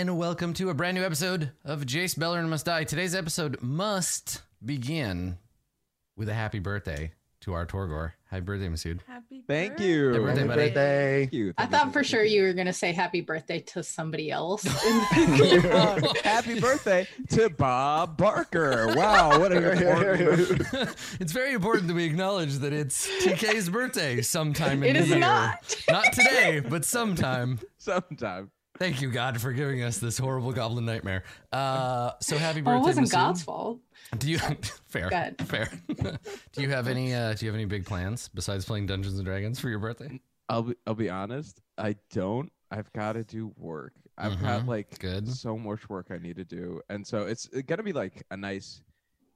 everybody, and welcome to a brand new episode of Jace Beleren Must Die. Today's episode must begin with a happy birthday to our Torgor. Happy birthday, Masood. Happy Thank birthday. you. Happy birthday, buddy. birthday. Thank you. I Thank thought you. for sure you were gonna say happy birthday to somebody else. Happy birthday to Bob Barker. Wow, what a important it's very important that we acknowledge that it's TK's birthday sometime in It the is year. not. Not today, but sometime. sometime. Thank you, God, for giving us this horrible goblin nightmare. Uh, so happy birthday, well, it wasn't Masood. God's fault. Do you fair? Good. Fair. do you have any? Uh, do you have any big plans besides playing Dungeons and Dragons for your birthday? I'll be, I'll be honest. I don't. I've got to do work. I've got Mhm. like Good. so much work I need to do, and so it's gonna be like a nice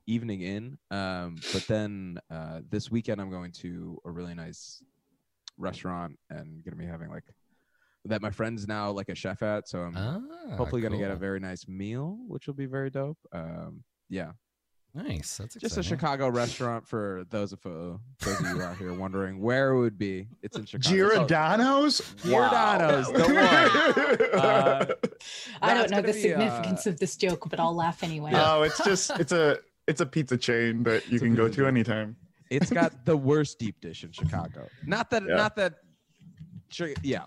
evening in. Um, but then uh, this weekend I'm going to a really nice restaurant and gonna be having like that my friend's now like a chef at, so I'm Ah, hopefully gonna get a very nice meal, which will be very dope. Um, yeah, nice. That's just a. Chicago restaurant for those of uh, those of you out here wondering where it would be. It's in Chicago. Giordano's? Giordano's, the one. Uh, I don't know the be, uh, significance of this joke, but I'll laugh anyway. Oh, it's just it's a it's a pizza chain that you It's can go to chain. anytime. It's got the worst deep dish in Chicago. Not that, Yeah. not that. Chi- Yeah,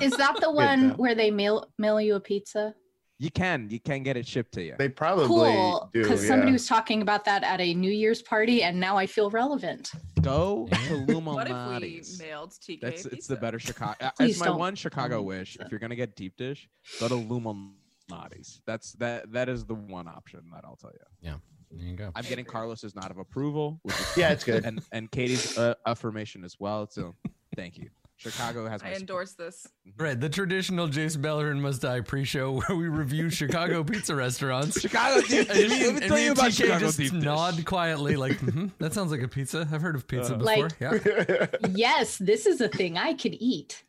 Is that the one though. where they mail mail you a pizza? you can, you can get it shipped to you. They probably Cool, do. because yeah. somebody was talking about that at a New Year's party, and now I feel relevant. Go to What if we Lou Malnati's. mailed TK That's pizza? it's the better Chicago. uh, Please It's my don't one Chicago wish. pizza. If you're gonna get deep dish, go to Lou Malnati's. That's that. That is the one option that I'll tell you. Yeah. There you go. I'm getting Carlos's nod of approval, which is Yeah, it's good. and and Katie's uh, affirmation as well. So, thank you. Chicago has my I support. endorse this. Right, the traditional Jace Beleren Must Die pre-show where we review Chicago pizza restaurants. Chicago deep And dish. me, Let me and tell me you about TK Chicago just deep dish. nod quietly, like, "Mhm, that sounds like a pizza. I've heard of pizza Uh, before. Like- yeah. yes, this is a thing I could eat.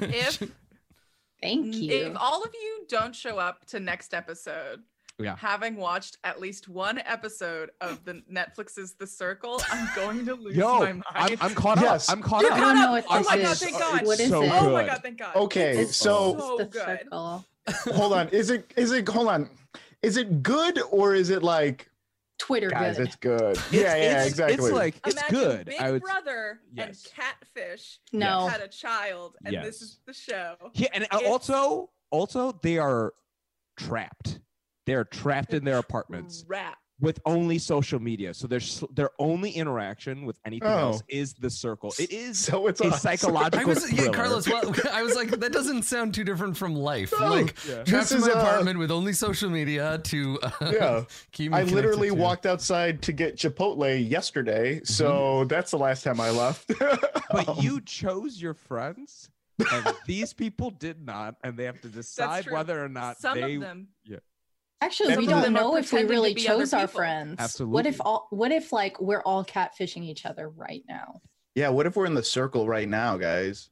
If Thank you. if all of you don't show up to next episode, Yeah. having watched at least one episode of the Netflix's The Circle, I'm going to lose Yo, my mind. I'm, I'm caught Yes. up. I'm caught You're up. Caught don't know up. Oh my. God, thank God. What is So it? oh my god, thank God. Okay, It's so so the good. circle. hold on. Is it is it hold on? Is it good or is it like Twitter guys, good. it's good. It's- yeah, yeah, it's- exactly. It's like it's Imagine good. Big I would. Brother Yes. and Catfish no. had a child, and this is the show. Yeah, and uh, It's- also, also they are trapped. They are trapped in their apartments Rap. with only social media. So their their only interaction with anything Oh. else is the circle. It is so it's a awesome. I psychological was, yeah, thriller. Carlos. Well, I was like, that doesn't sound too different from life. No. like, Yeah. trapped This in my is, uh, apartment with only social media to uh, Yeah. keep me. I literally to- walked outside to get Chipotle yesterday, so that's the last time I left. But you chose your friends, and these people did not, and they have to decide true. whether or not Some they. of them. Actually, we don't know if we really chose our people. friends. What if all? What if like we're all catfishing each other right now? yeah, what if we're in the circle right now, guys?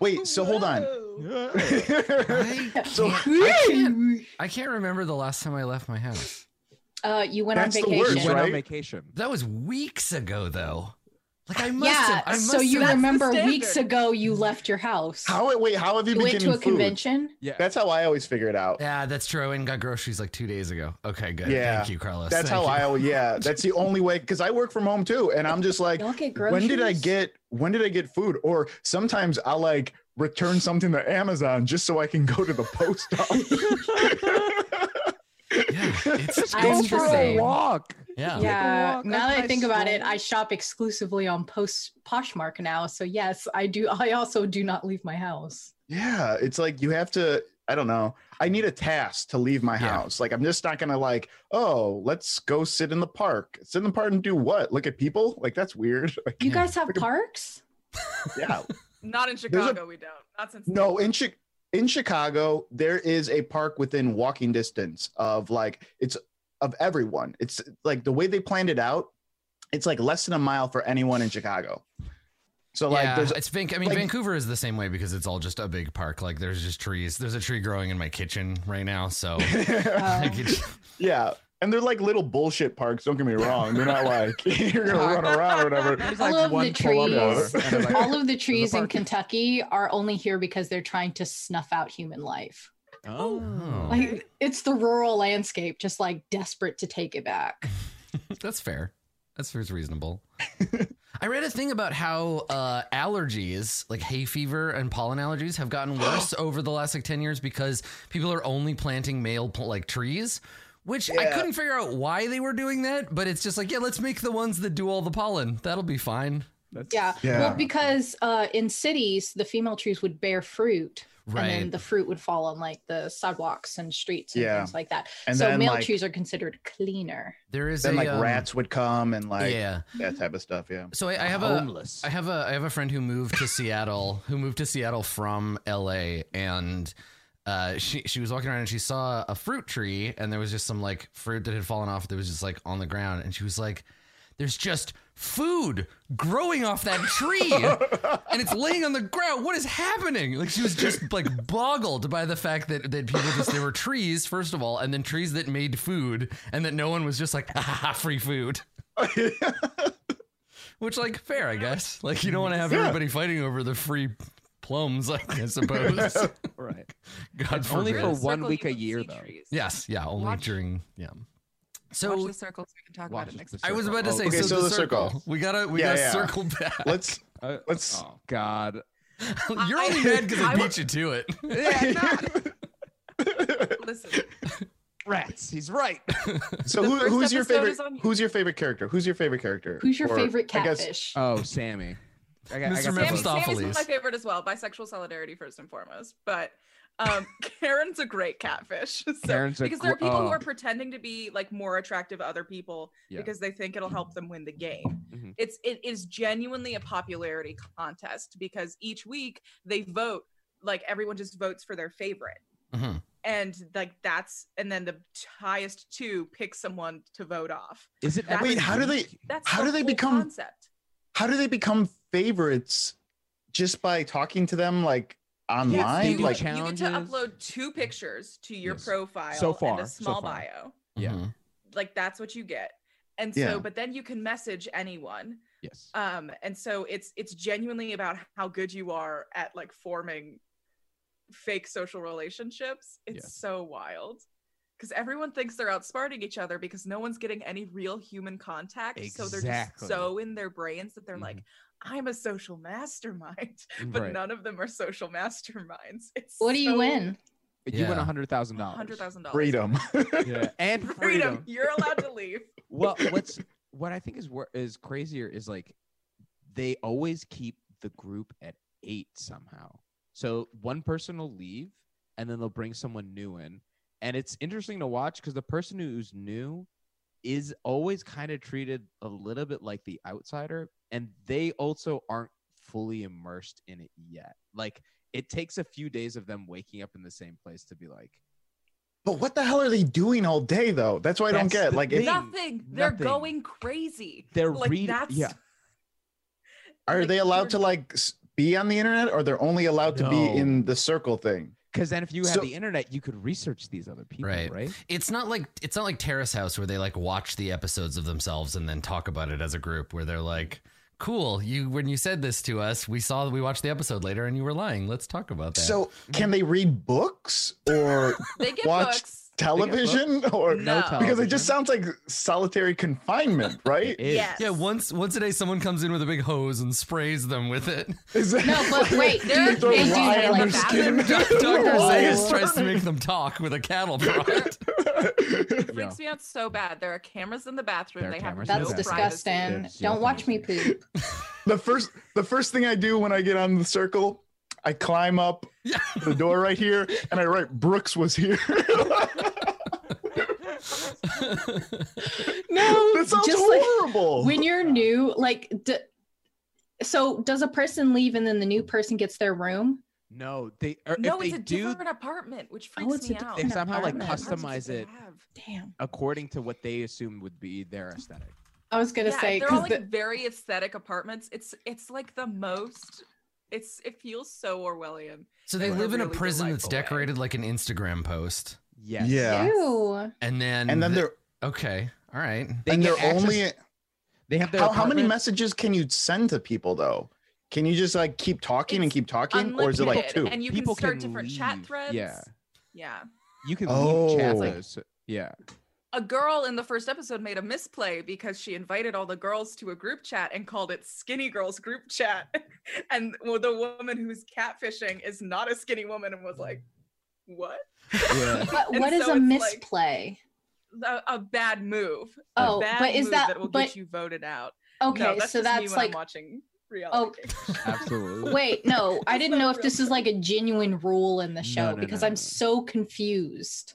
Wait, so hold on. I So- can't, I can't. I can't remember the last time I left my house. Uh, you went That's on the vacation. worst, You went on right? vacation. That was weeks ago, though. Like I must yeah, have. I must so you have, That's remember weeks ago you left your house. How wait, how have you, you been went to a food? convention. Yeah. That's how I always figure it out. Yeah, that's true. I went and got groceries like two days ago. Okay, good. Yeah. Thank you, Carlos. That's Thank how you. I always yeah. That's the only way because I work from home too, and I'm just like, Y'all when did I get when did I get food? Or sometimes I'll like return something to Amazon just so I can go to the post office. Yeah, it's, I'm it's the true. same. walk. Yeah. Yeah. walk Now that I my think about it. I shop exclusively on Post Poshmark now. So yes, I do. I also do not leave my house. yeah, it's like you have to. I don't know. I need a task to leave my Yeah. house. Like I'm just not gonna like, oh, let's go sit in the park. Sit in the park and do what? Look at people? Like that's weird. Like, You guys have Look parks? yeah. Not in a- Chicago, we don't. Not since No, in Chi- in Chicago, there is a park within walking distance of like it's of everyone. It's like the way they planned it out. It's like less than a mile for anyone in Chicago. So like, yeah, there's it's Van- I mean, like- Vancouver is the same way because it's all just a big park. Like, there's just trees. There's a tree growing in my kitchen right now, so like, yeah, and they're like little bullshit parks. Don't get me wrong. They're not like you're gonna run around or whatever. There's All like of the one kilometer, trees- like, All of the trees in. Kentucky are only here because they're trying to snuff out human life. Oh, Like it's the rural landscape, just like desperate to take it back. That's fair. That's that's reasonable. I read a thing about how uh, allergies, like hay fever and pollen allergies, have gotten worse over the last like ten years because people are only planting male like trees. Which I couldn't figure out why they were doing that, but it's just like, yeah, let's make the ones that do all the pollen. That'll be fine. that's Yeah. Yeah. Well, because uh, in cities, the female trees would bear fruit. And then the fruit would fall on like the sidewalks and streets and Yeah. things like that. And so then, male like- trees are considered cleaner. There is Then a like um, rats would come and like yeah. that type of stuff. Yeah. So I, I have a homeless. I have a I have a friend who moved to Seattle, who moved to Seattle from LA, and uh, she she was walking around and she saw a fruit tree, and there was just some like fruit that had fallen off that was just like on the ground, and she was like, "There's just food growing off that tree, and it's laying on the ground. What is happening?" Like she was just like boggled by the fact that that people just there were trees first of all, and then trees that made food, and that no one was just like, "Ha ha, ha free food." Which, like, fair, I guess. Like, you don't want to have Yeah. everybody fighting over the free plums, like, I suppose. right. God It's only for one you week a year, though. trees. Yes, yeah, only Watch- during, yeah. Watch So the circle so we can talk about it next time. I was about to Oh, say, okay, so, so the, the circle. circle. We gotta, we Yeah, gotta yeah. circle back. Let's Uh, let's oh God. You're I- only mad because I I beat would- you to it. Yeah, Listen, Rats. He's right. So who, who's your favorite? is Who's your favorite character? Who's your favorite character? Who's your Or, favorite I guess- catfish? Oh, Sammy. I got, I Mr. got Sammy, Sammy's my favorite as well. Bisexual solidarity first and foremost, but um, Karen's a great catfish. So, Karen's a because there are gr- people who oh. are pretending to be like more attractive to other people Yeah. because they think it'll help them win the game. Mhm. It's it is genuinely a popularity contest because each week they vote like everyone just votes for their favorite. Mhm. And like that's and then the highest two pick someone to vote off. Is it? Wait, every how do they- That's How the do they whole become- concept. How do they become favorites? Just by talking to them like online? do like cha- you get to upload two pictures to your Yes. profile So and far, a so small far. bio. Yeah. Mhm. Like that's what you get. And Yeah. so, but then you can message anyone. Yes. Um, and so it's it's genuinely about how good you are at like forming fake social relationships. It's Yes. so wild. Because everyone thinks they're outsmarting each other because no one's getting any real human contact. So they're just so in their brains that they're like, Mhm. I'm a social mastermind. But Right. none of them are social masterminds. It's what do you so- win? You win Yeah. a hundred thousand dollars. Hundred thousand dollars. freedom. Yeah, and Freedom. freedom. You're allowed to leave. well, what's what I think is wor- is crazier is like they always keep the group at eight somehow. So one person will leave, and then they'll bring someone new in, and it's interesting to watch because the person who's new is always kind of treated a little bit like the outsider, and they also aren't fully immersed in it yet. Like it takes a few days of them waking up in the same place to be like, but what the hell are they doing all day though? That's what I don't get. Like, thing. if, Nothing. They're nothing. going crazy. they're like reading. that's Yeah, are like, they allowed to like be on the internet, or they're only allowed to be in the circle thing? Because then if you had So- the internet, you could research these other people, Right. right? It's not like it's not like Terrace House where they like watch the episodes of themselves and then talk about it as a group. Where they're like, "Cool, you when you said this to us, we saw we watched the episode later and you were lying. Let's talk about that." So, can they read books or They get Watch books. Television, or No. because it just sounds like solitary confinement, right? It is. Yes. yeah, once once a day, someone comes in with a big hose and sprays them with it. Is that- No, but wait, There do are they do lye they on like the bathroom. Dr. Whoa. Zayas tries to make them talk with a cattle prod. It Yeah. freaks me out so bad. There are cameras in the bathroom. There they have cameras no in That's privacy. disgusting. There's Don't watch me poop. the first the first thing I do when I get on the circle, I climb up Yeah. the door right here and I write Brooks was here. No, that sounds just like horrible. when you're new, like, d- so does a person leave and then the new person gets their room? No, they or No, if it's they a do different apartment, which Oh, freaks it's a me out. they different somehow like customize it Damn. according to what they assume would be their aesthetic. I was gonna Yeah, say they're all because like very aesthetic apartments. It's it's like the most. It's it feels so Orwellian. so they In live in a really prison that's delightful way. decorated like an Instagram post, Yes. Yeah. ew. and then and then the- they're okay, all right. They and they're access- only They have their how, how many messages can you send to people though? Can you just like keep talking and keep talking, or is it like two? And you People can start can different chat threads. Yeah. Yeah. You can Oh. leave chat Like- those. Yeah. A girl in the first episode made a misplay because she invited all the girls to a group chat and called it Skinny Girls Group Chat. and the woman who's catfishing is not a skinny woman and was like, what? Yeah. But what is so a it's like- misplay? A, a bad move. A Oh, bad but is move that- will but- get you voted out. okay, no, that's so just me that's when I'm like watching oh, reality. Oh, Absolutely. wait, no, I didn't know if real this is like a genuine rule in the show no, because no, I'm so confused.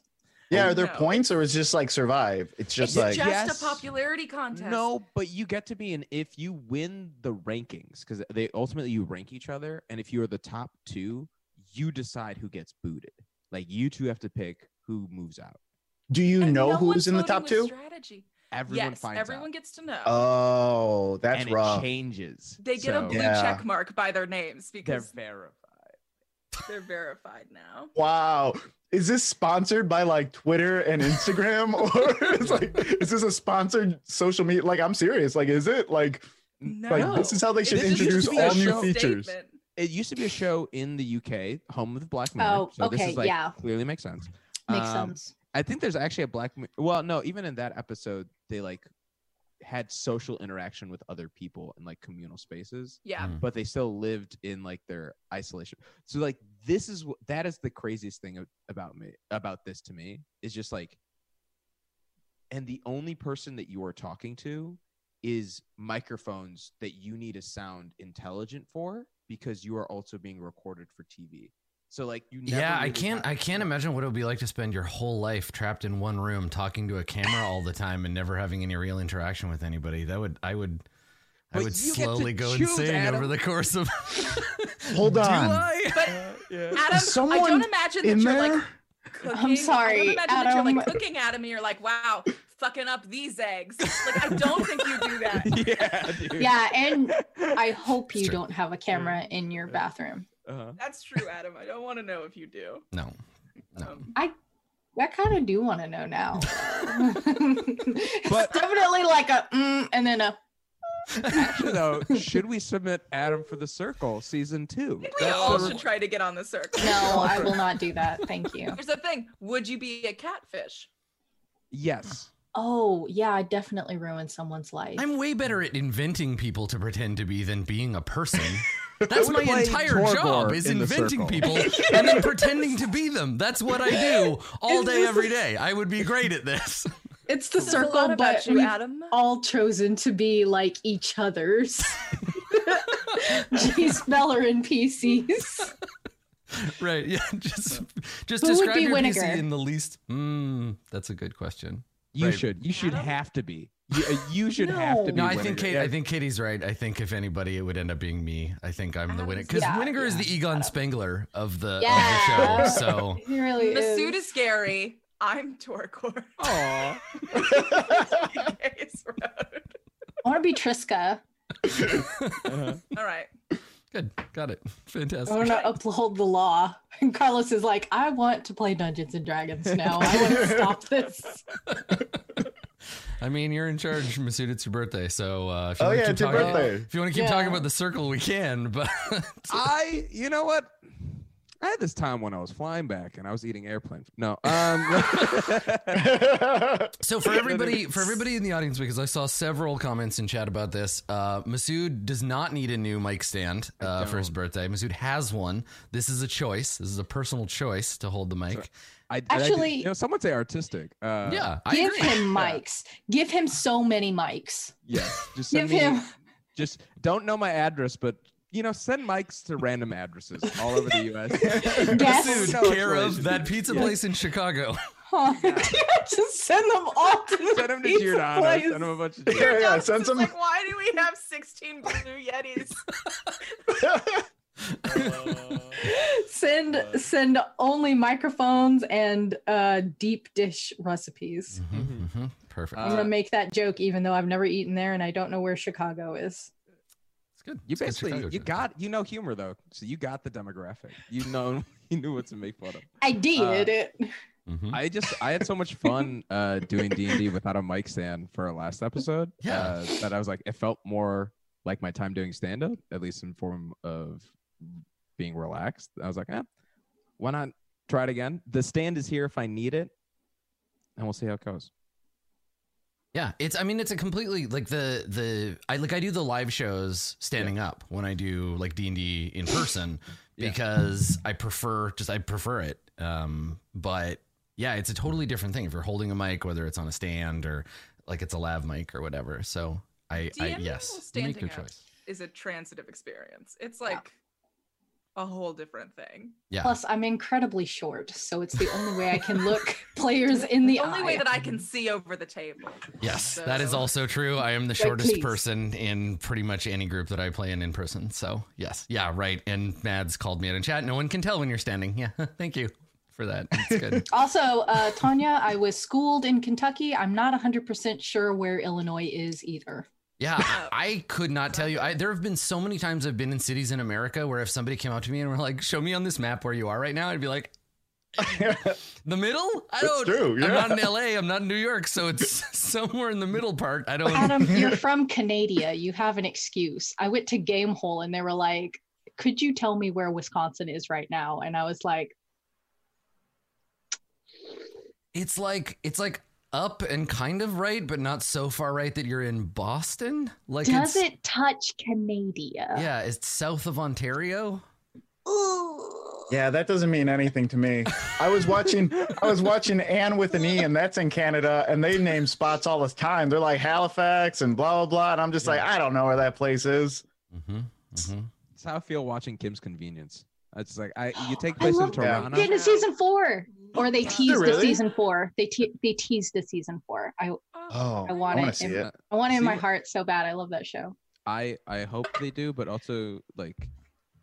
Yeah, Oh, are there no. points or is it just like survive? It's just it's like just Yes. a popularity contest. No, but you get to be in if you win the rankings because they ultimately you rank each other, and if you are the top two, you decide who gets booted. Like you two have to pick who moves out. do you And know no who's in the top two? Strategy. Everyone yes, finds everyone out. gets to know. Oh, that's and rough. it changes. they get a blue Yeah. check mark by their names because They're verified. they're verified now. Wow. Is this sponsored by like Twitter and Instagram or it's like is this a sponsored social media? Like I'm serious. Like is it like No, like this is how they should This introduce all new features. Statement. It used to be a show in the UK, home of the Black Mirror. Oh, so this okay, is like yeah. clearly makes sense. Makes Um, sense. I think there's actually a Black. Well, no, even in that episode, they like had social interaction with other people in like communal spaces, Yeah. Mm. but they still lived in like their isolation. So like this is what that is the craziest thing a- about me about this to me is just like, and the only person that you are talking to is microphones that you need to sound intelligent for because you are also being recorded for TV. So like you never yeah, I can't. I can't imagine what it would be like to spend your whole life trapped in one room, talking to a camera all the time, and never having any real interaction with anybody. That would. I would. I would you get to slowly go choose, insane Adam. over the course of. Hold Do on. I? But yeah. Adam, I don't imagine that you're there? like cooking. I'm I sorry, don't imagine that you're like cooking at him and you're like, wow, fucking up these eggs. Like, I don't think you do that. yeah, dude. Yeah, and I hope you don't have a camera in your bathroom. Uh-huh. That's true, Adam. I don't want to know if you do. No. No. Um, I kind of do want to know now. it's But- definitely like a mm, and then a Actually, though, should we submit Adam for the Circle season two? I think we That's all the- should try to get on the circle. no. I will not do that. Thank you. Here's the thing: Would you be a catfish? Yes. Oh yeah, I definitely ruined someone's life. I'm way better at inventing people to pretend to be than being a person. That's my entire Torgor job is in inventing people and then pretending to be them. That's what I do all day, this every the- day. I would be great at this. it's the Says circle, but you, we've Adam. all chosen to be like each other's. G Speller and PCs. right. Yeah. Just just Who would describe be your Winnegar? PC in the least. Mm, that's a good question. You Right. should. You should have to be. You, uh, you should have to be. No, I think Winnegar. Kate. Yeah. I think Katie's right. I think if anybody, it would end up being me. I think I'm the winner because Yeah, Winnegar is the Egon Spengler of the Yeah. of the show. So He really Masood is. is scary. I'm Torgor. Aw. Case Road. I want to be Triska. Uh-huh. All right. Good, got it, Fantastic. I fantastic. want to uphold the law. And Carlos is like, I want to play Dungeons and Dragons now. I want to stop this. I mean, you're in charge, Masood. It's your birthday, so uh, if you Oh wanna keep it's your talking, birthday. If you want to keep Yeah. talking about the circle, we can. But I. You know what? I had this time when I was flying back and I was eating airplane. No. Um. so for everybody, for everybody in the audience, because I saw several comments in chat about this, uh, Masood does not need a new mic stand uh, for his birthday. Masood has one. This is a choice. This is a personal choice to hold the mic. Sure. I, I did- Actually- you know, some would say artistic. Uh, yeah, I Give agree. him mics. Give him so many mics. Yes. Just Give me. him. Just don't know my address, but you know, send mics to random addresses all over the U.S. Guess. Masood, No care of that pizza Yeah. place in Chicago. Huh. Just send them all to the Send them to Giordano. place. Send them a bunch of. Yeah, yeah, send is some- Like, why do we have 16 blue Yetis? Send send only microphones and uh, deep dish recipes. Mhm, mhm. Perfect. I'm Uh, gonna make that joke, even though I've never eaten there and I don't know where Chicago is. It's good. You It's basically Chicago you joke. got you know humor though, so you got the demographic. You know you knew what to make fun of. I did Uh, it. Mhm. I just I had so much fun uh, doing D and D without a mic stand for our last episode. Yeah. uh, that I was like, it felt more like my time doing stand up, at least in form of being relaxed. I was like, eh, why not try it again. The stand is here if I need it, and we'll see how it goes. Yeah, it's. I mean, it's a completely like the the. I like I do the live shows standing up when I do like D and D in person Yeah. because I prefer just I prefer it. Um, but yeah, it's a totally different thing if you're holding a mic, whether it's on a stand or like it's a lav mic or whatever. So I, I yes, while you make your up choice. is a transitive experience. It's like a whole different thing. Yeah, Plus, I'm incredibly short, so it's the only way I can look players in the The only eye. way that I can see over the table. yes, that is also true. I am the shortest please. person in pretty much any group that I play in in person. So yes, yeah, right. And Mads called me out in chat. No one can tell when you're standing. Yeah, thank you for that. It's good. Also, uh, Tanya, I was schooled in Kentucky. I'm not 100% sure where Illinois is either. Yeah, um, I could not tell you. I, there have been so many times I've been in cities in America where if somebody came up to me and were like, "Show me on this map where you are right now," I'd be like, "The middle? I don't. true, I'm not in yeah. LA. I'm not in New York, so it's somewhere in the middle part. I don't." Adam, you're from Canada. You have an excuse. I went to Gamehole and they were like, could you tell me where Wisconsin is right now? And I was like, It's like it's like up and kind of right, but not so far right that you're in Boston. Like does it's, it touch Canada? Yeah, it's south of Ontario. Yeah, that doesn't mean anything to me. I was watching I was watching Anne with an E, and that's in Canada, and they name spots all the time. They're like Halifax and blah blah blah. And I'm just like, I don't know where that place is. Mm-hmm, mm-hmm. It's how I feel watching Kim's Convenience. It's like I you take I place in love that. Toronto. Get into season four, or they teased the really? season four. They te- they teased the season four. I Oh, I want wanna it see in- it. I want it in my See- heart so bad. I love that show. I I hope they do, but also like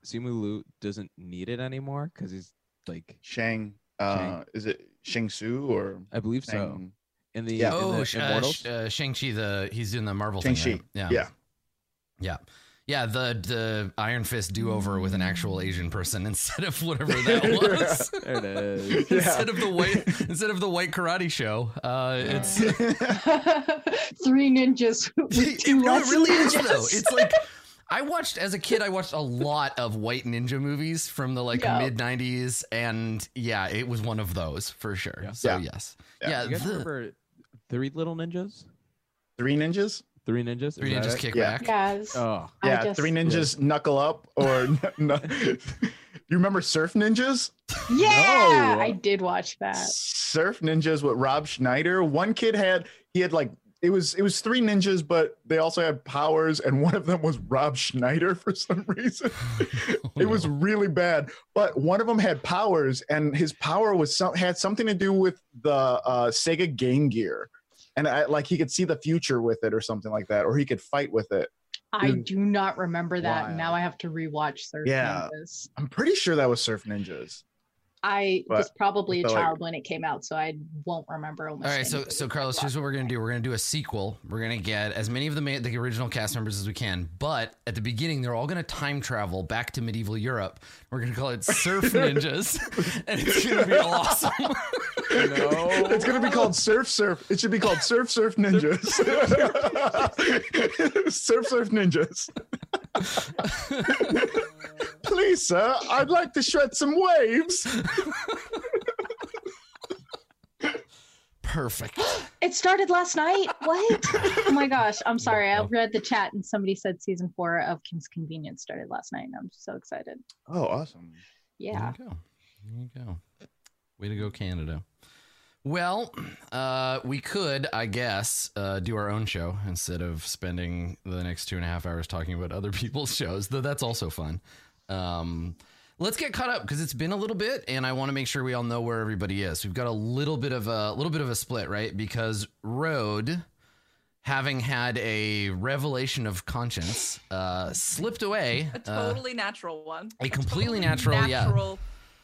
Simu Liu doesn't need it anymore because he's like Shang. Uh, Shang. is it Shang Su or I believe so Shang? in the Yeah. in Oh, the sh- uh, uh, Shang Chi. The he's in the Marvel thing. Shang-Chi. right? Yeah. Yeah. Yeah. Yeah, the the Iron Fist do over with an actual Asian person instead of whatever that was. there it is. Yeah. instead of the white instead of the white karate show. Uh it's Three ninjas with it, no, it less really is though. It's like I watched as a kid. I watched a lot of white ninja movies from the like Yeah. mid '90s, and yeah, it was one of those for sure. Yeah. So Yeah. yes, Yeah. yeah, You guys the remember Three Little Ninjas? Three ninjas? Three Ninjas? Three Ninjas it? Kick Yeah. Back. Yes. Oh, Yeah, just- three ninjas knuckle up or no, you remember Surf Ninjas? Yeah, No. I did watch that. Surf Ninjas with Rob Schneider. One kid had he had like it was it was three ninjas, but they also had powers, and one of them was Rob Schneider for some reason. it was really bad. But one of them had powers, and his power was some had something to do with the uh, Sega Game Gear, and I, like he could see the future with it or something like that, or he could fight with it. I Dude. do not remember that. Wild. Now I have to rewatch Surf Yeah. Ninjas. I'm pretty sure that was Surf Ninjas. I But was probably a I feel like- child when it came out, so I won't remember almost. All right, so so Carlos, here's what we're gonna do. We're gonna do a sequel. We're gonna get as many of the ma- the original cast members as we can, but at the beginning, they're all gonna time travel back to medieval Europe. We're gonna call it Surf Ninjas, and it's gonna be awesome. no. It's gonna be called Surf Surf. It should be called Surf Surf Ninjas. surf Surf Ninjas. Please, sir, I'd like to shred some waves. Perfect. it started last night. What? oh my gosh! I'm sorry. I read the chat and somebody said season four of Kim's Convenience started last night, and I'm so excited. Oh, awesome. Yeah. There you go. There you go. Way to go, Canada. Well, uh, we could, I guess, uh, do our own show instead of spending the next two and a half hours talking about other people's shows, though that's also fun. Um, let's get caught up because it's been a little bit, and I want to make sure we all know where everybody is. We've got a little bit of a little bit of a split, right? Because Road, having had a revelation of conscience, uh, slipped away. A uh, totally natural one. a completely totally natural, yeah. natural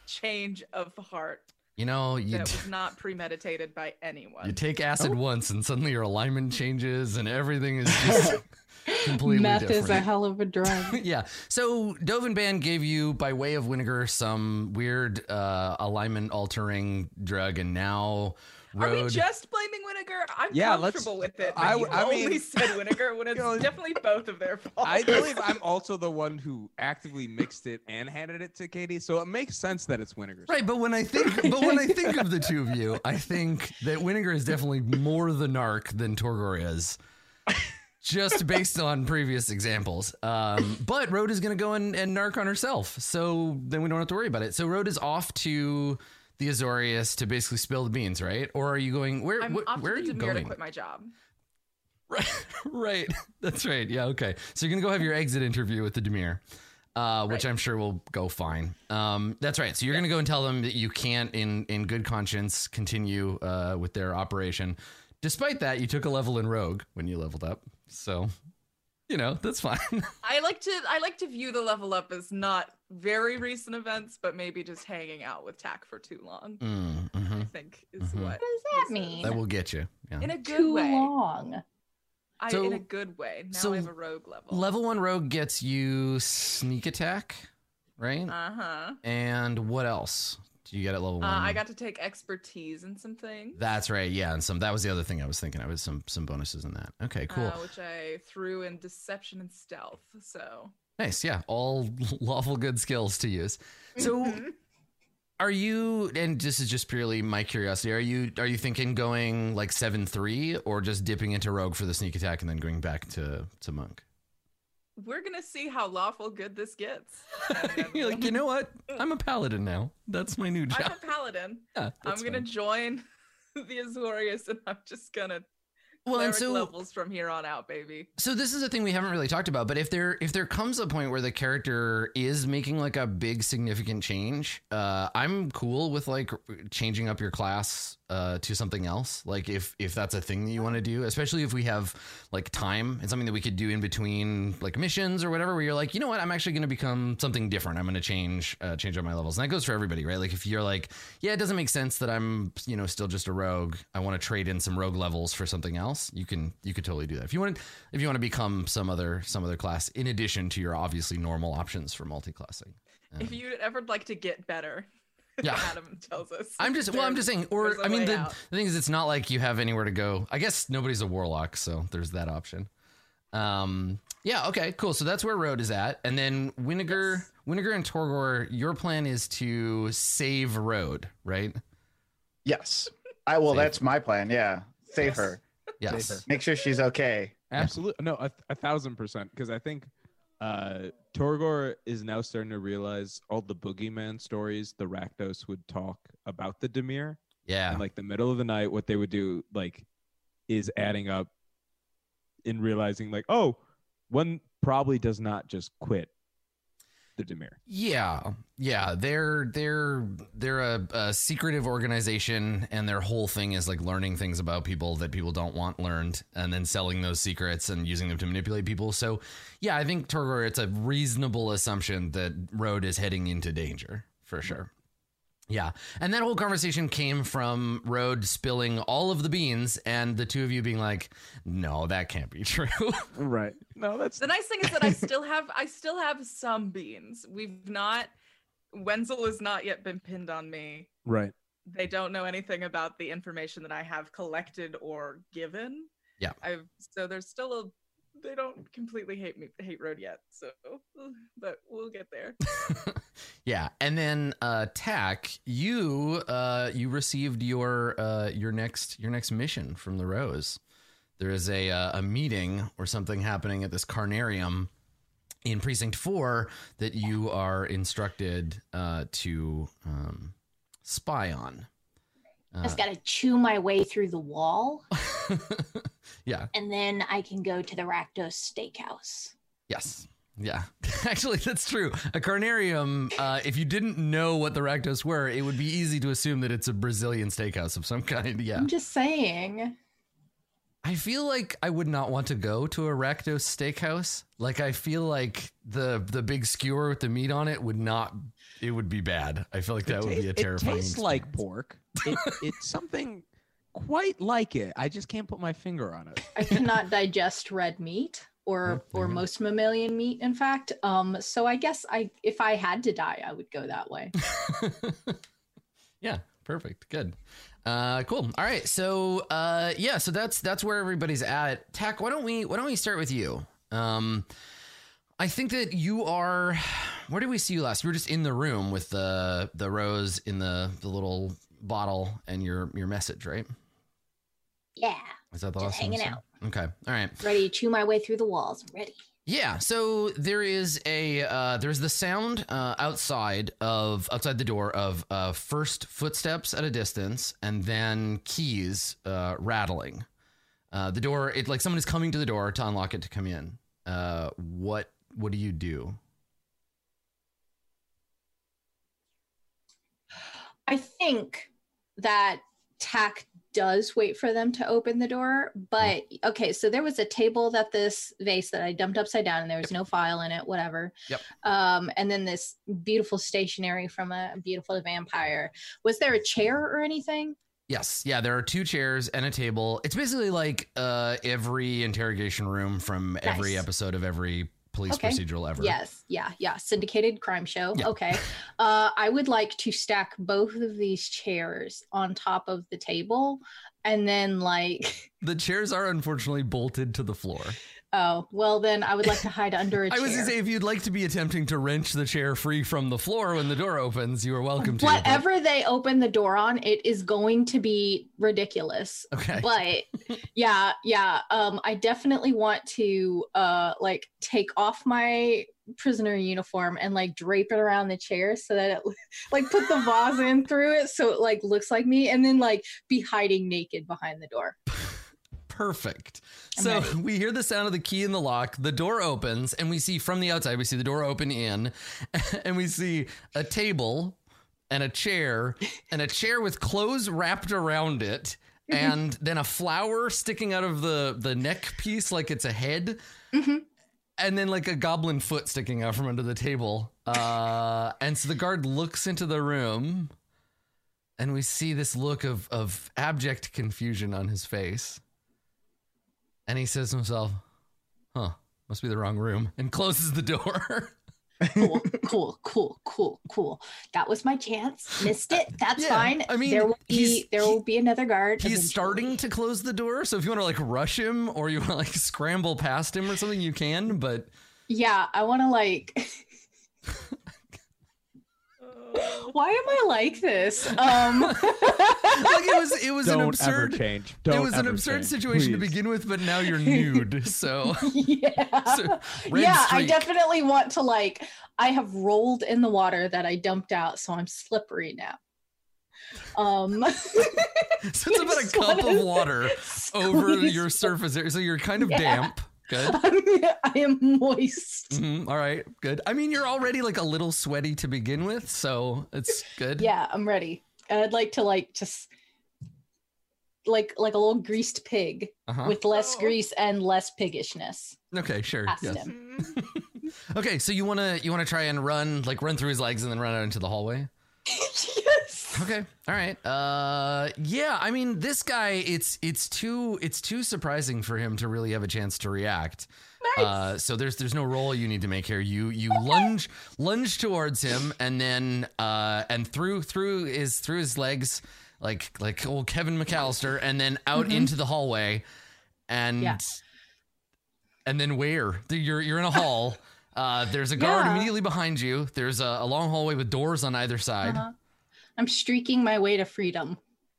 change of heart you know, you that was not premeditated by anyone. You take acid once, and suddenly your alignment changes, and everything is just completely Meth different. is a hell of a drug. yeah. So Dovin Baan gave you, by way of Winnegar, some weird uh, alignment altering drug, and now Are we just blaming Winnegar? I'm Yeah, let's- comfortable with it. But I you w- I only mean- said Winnegar when it's You know, definitely both of their fault. I believe I'm also the one who actively mixed it and handed it to Katie, so it makes sense that it's Winnegar's. Right, but when I think, but when I think of the two of you, I think that Winnegar is definitely more the narc than Torgor is, just based on previous examples. Um, but Road is going to go and, and narc on herself, so then we don't have to worry about it. So Road is off to the Azorius to basically spill the beans, right? Or are you going? Where? I'm wh- where are to the you Dimir to going? quit my job. Right, right. That's right. Yeah. Okay. So you're gonna go have your exit interview with the Dimir, uh, which Right. I'm sure will go fine. Um, that's right. So you're gonna go and tell them that you can't, in in good conscience, continue uh, with their operation. Despite that, you took a level in Rogue when you leveled up. So, you know, that's fine. I like to I like to view the level up as not very recent events, but maybe just hanging out with Tack for too long. mm, I mhm. think is Mhm. what What does that this is. mean? That will get you. Yeah. in a good Too way. long. I, So- in a good way. Now so I have a rogue level. Level one Rogue gets you sneak attack, right? Uh huh. and what else do you get at level Uh, one? I got to take expertise in some things. That's right. Yeah, and some that was the other thing I was thinking. I was some some bonuses in that. Okay, cool. uh, which I threw in deception and stealth. So nice. Yeah, all lawful good skills to use. So Mhm. are you and this is just purely my curiosity. Are you are you thinking going like 7-3 or just dipping into rogue for the sneak attack and then going back to to monk? we're gonna see how lawful good this gets. You're like, you know what? I'm a paladin now. That's my new job. I'm a paladin. Yeah, I'm gonna fine. join the Azorius, and I'm just gonna well, and so levels from here on out, baby. So this is a thing we haven't really talked about, but if there if there comes a point where the character is making like a big significant change, uh, I'm cool with like changing up your class uh, to something else. Like if if that's a thing that you want to do, especially if we have like time and something that we could do in between like missions or whatever, where you're like, you know what, I'm actually going to become something different. I'm going to change uh, change up my levels, and that goes for everybody, right? Like if you're like, yeah, it doesn't make sense that I'm you know still just a rogue. I want to trade in some rogue levels for something else. You can you could totally do that if you want. If you want to become some other some other class in addition to your obviously normal options for multi-classing. If you'd ever like to get better, Yeah. Adam tells us. I'm just well. I'm just saying. Or I mean, the, out. the thing is, it's not like you have anywhere to go. I guess nobody's a warlock, so there's that option. Um. Yeah. Okay. Cool. So that's where Road is at, and then Winnegar, Yes. Winnegar and Torgor. Your plan is to save Road, right? Yes. I well, Save that's my plan. Yeah. Save Yes. her. Yes. her. Make sure she's okay. Absolutely. No, a, a thousand percent. Because I think uh, Torgor is now starting to realize all the boogeyman stories the Rakdos would talk about the Dimir. Yeah. And like the middle of the night, what they would do, like, is adding up in realizing, like, oh, one probably does not just quit the Dimir. Yeah, yeah, they're they're they're a, a secretive organization, and their whole thing is like learning things about people that people don't want learned, and then selling those secrets and using them to manipulate people. So, yeah, I think Torgor, it's a reasonable assumption that Road is heading into danger for sure. Yeah, and that whole conversation came from Road spilling all of the beans, and the two of you being like, "No, that can't be true." Right. No, that's The nice thing is that I still have I still have some beans. We've not Wenzel has not yet been pinned on me. right. They don't know anything about the information that I have collected or given. Yeah. I've so there's still a they don't completely hate me hate road yet. So but we'll get there. yeah, and then uh Tack, you uh you received your uh your next your next mission from the Rose. There is a uh, a meeting or something happening at this carnarium in precinct 4 that you are instructed uh to um spy on. I just gotta chew my way through the wall, Uh, yeah. and then I can go to the Rakdos Steakhouse. Yes. Yeah. Actually, that's true. A carnarium, uh, if you didn't know what the Rakdos were, it would be easy to assume that it's a Brazilian steakhouse of some kind. Yeah. I'm just saying. I feel like I would not want to go to a Rakdos steakhouse. Like I feel like the the big skewer with the meat on it would not it would be bad. I feel like that It would be a terrifying. It tastes like pork. It, it's something quite like it. I just can't put my finger on it. I cannot digest red meat or or most mammalian meat, in fact. Um, so I guess I if I had to die, I would go that way. yeah, Perfect. Good. Uh, cool. All right. So, uh, yeah. So that's that's where everybody's at. Tack. Why don't we Why don't we start with you? Um, I think that you are. Where did we see you last? We were just in the room with the the rose in the the little bottle and your your message, right? Yeah. Is that the Just last hanging out. Okay. All right. Ready to chew my way through the walls. Ready. Yeah, so there is a uh, there's the sound uh, outside of outside the door of uh, first footsteps at a distance, and then keys uh, rattling. Uh, the door, it like someone is coming to the door to unlock it to come in. Uh, what what do you do? I think that Tack does wait for them to open the door, but okay, so there was a table that this vase that I dumped upside down and there was no file in it, whatever. Yep. Um, and then this beautiful stationery from a beautiful vampire. Was there a chair or anything? Yes, yeah, there are two chairs and a table. It's basically like uh, every interrogation room from every Nice. episode of every police Okay. procedural ever. Yes, yeah, yeah. Syndicated crime show. Yeah. Okay. Uh, I would like to stack both of these chairs on top of the table and then like The chairs are unfortunately bolted to the floor. Oh well then I would like to hide under a chair. I was gonna say if you'd like to be attempting to wrench the chair free from the floor when the door opens, you are welcome to. but- Whatever they open the door on, it is going to be ridiculous. Okay. But yeah, yeah. Um, I definitely want to uh like take off my prisoner uniform and like drape it around the chair so that it like put the vase in through it so it like looks like me and then like be hiding naked behind the door. Perfect. I'm so ready. we hear the sound of the key in the lock. The door opens, and we see from the outside, we see the door open in, and we see a table and a chair and a chair with clothes wrapped around it. And then a flower sticking out of the the neck piece like it's a head, Mhm. and then like a goblin foot sticking out from under the table. Uh, and so the guard looks into the room, and we see this look of of abject confusion on his face. And he says to himself, "Huh, must be the wrong room," and closes the door. Cool, cool, cool, cool, cool. That was my chance. Missed it. That's Yeah, fine. I mean, there will be there will be another guard. He's eventually. starting to close the door, so if you want to like rush him or you want to like scramble past him or something, you can. But Yeah, I want to like. Why am I like this? Um, like it was, it was Don't an ever absurd. change. Don't it was an absurd change, situation to begin with, but now you're nude. So, yeah, So, red yeah. I definitely want to like. I have rolled in the water that I dumped out, so I'm slippery now. Um, so it's about a cup of water over your surface area. So you're kind of Yeah. damp. Good. I am moist. Mhm, All right. Good. I mean, you're already like a little sweaty to begin with, so it's good. Yeah, I'm ready. I'd like to like just like like a little greased pig Uh-huh. with less Oh. grease and less piggishness. Okay. Sure. Yes. him. Okay. So you wanna you wanna try and run like run through his legs and then run out into the hallway. yes. Okay. All right. Uh yeah, I mean this guy it's it's too it's too surprising for him to really have a chance to react. Nice. Uh so there's there's no roll you need to make here. You you lunge lunge towards him and then uh and through through his through his legs like like old Kevin McAllister and then out Mhm. into the hallway and Yeah. and then where? You're you're in a hall. Uh, there's a guard Yeah. immediately behind you. There's a, a long hallway with doors on either side. Uh-huh. I'm streaking my way to freedom.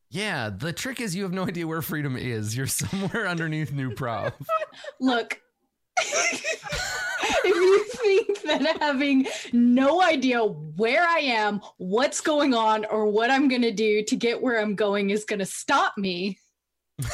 Yeah, the trick is you have no idea where freedom is. You're somewhere underneath New Prahv. Look, if you think that having no idea where I am, what's going on, or what I'm going to do to get where I'm going is going to stop me,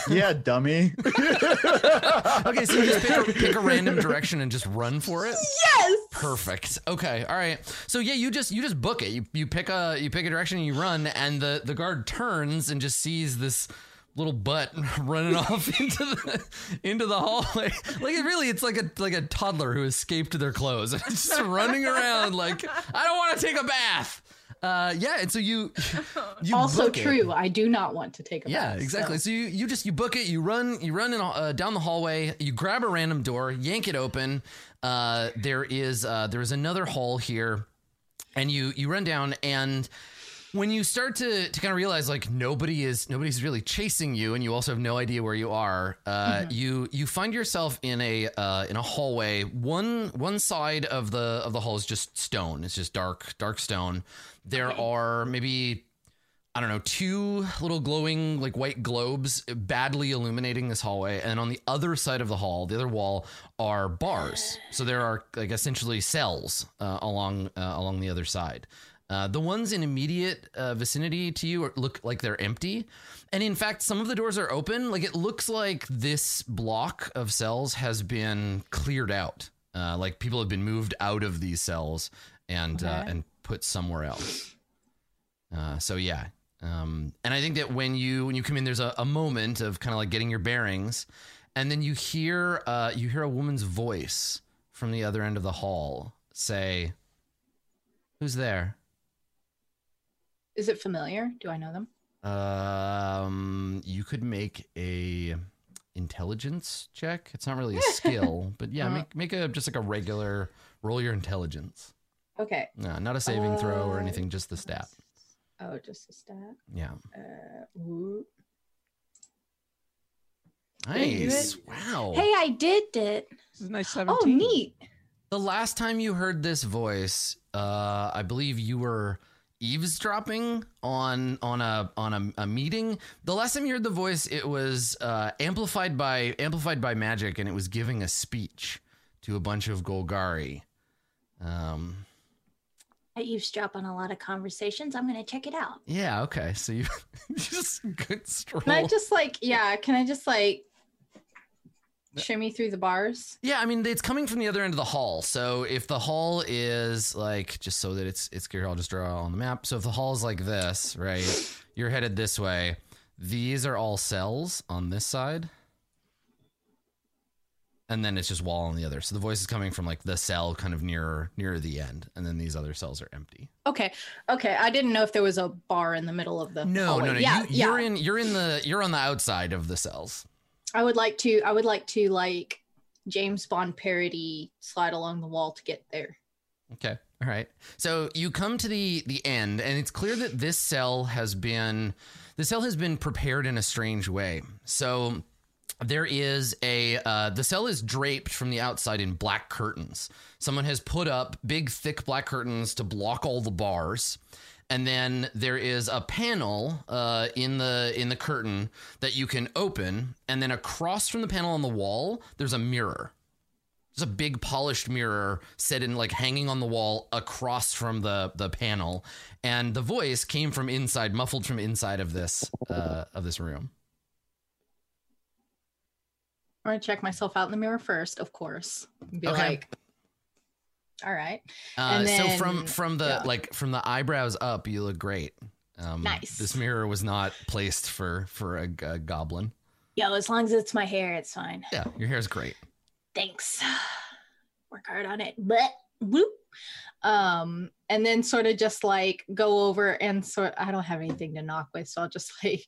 yeah, dummy. okay, so you just pick a, pick a random direction and just run for it. yes. Perfect. Okay. All right. So yeah, you just you just book it. You you pick a you pick a direction and you run, and the the guard turns and just sees this little butt running off into the into the hallway. Like it really, it's like a like a toddler who escaped their clothes and just running around like I don't want to take a bath. Uh, yeah, and so you you also book it. true. I do not want to take a Yeah, bath, exactly. so- So. you you just you book it, you run you run in, uh, down the hallway, you grab a random door, yank it open. Uh, there is uh, there is another hall here, and you you run down and when you start to to kind of realize like nobody is nobody's really chasing you and you also have no idea where you are uh, Mhm. you you find yourself in a uh, in a hallway one one side of the of the hall is just stone it's just dark dark stone there Okay. are maybe I don't know, two little glowing like white globes badly illuminating this hallway. And on the other side of the hall, the other wall, are bars. So there are like essentially cells uh, along uh, along the other side. Uh, the ones in immediate uh, vicinity to you are, look like they're empty, and in fact, some of the doors are open. Like it looks like this block of cells has been cleared out. Uh, like people have been moved out of these cells and uh, Okay. and put somewhere else. Uh, so yeah, um, and I think that when you when you come in, there's a, a moment of kind of like getting your bearings, and then you hear uh, you hear a woman's voice from the other end of the hall say, "Who's there?" Is it familiar? Do I know them? Um, you could make a intelligence check. It's not really a skill, but yeah, Uh. make make a just like a regular roll your intelligence. Okay. No, not a saving throw or Uh, anything, just the stat. Oh, just a stat. Yeah. Uh, whoop. Did do Nice. Wow. Hey, I did it. This is a nice oh, neat. The last time you heard this voice, uh, I believe you were eavesdropping on on a on a, a meeting. The last time you heard the voice, it was uh, amplified by amplified by magic, and it was giving a speech to a bunch of Golgari. Um, I eavesdrop on a lot of conversations. I'm going to check it out. yeah. Okay. So you just good stroll. Can I just like, yeah, can I just like shimmy through the bars? Yeah, I mean it's coming from the other end of the hall. So if the hall is like just so that it's it's clear, I'll just draw on the map. So if the hall is like this, right? You're headed this way. These are all cells on this side. And then it's just wall on the other. So the voice is coming from like the cell kind of nearer nearer the end, and then these other cells are empty. Okay. Okay. I didn't know if there was a bar in the middle of the. No, hallway. no, no. Yeah. you, yeah. You're in you're in the you're on the outside of the cells. I would like to. I would like to like James Bond parody slide along the wall to get there. Okay. All right. So you come to the the end, and it's clear that this cell has been the cell has been prepared in a strange way. So there is a uh, the cell is draped from the outside in black curtains. Someone has put up big, thick black curtains to block all the bars. And then there is a panel uh, in the in the curtain that you can open, and then across from the panel on the wall, there's a mirror. There's a big polished mirror set in like hanging on the wall across from the the panel, and the voice came from inside, muffled from inside of this uh, of this room. I'm gonna check myself out in the mirror first, of course. Be Okay. like, all right. Uh, And so from from the yeah. like from the eyebrows up, you look great. Um, Nice. This mirror was not placed for for a, a goblin. Yo, as long as it's my hair, it's fine. Yeah, your hair's great. Thanks. Work hard on it. But whoop. Um, and then sort of just like go over and sort. I don't have anything to knock with, so I'll just like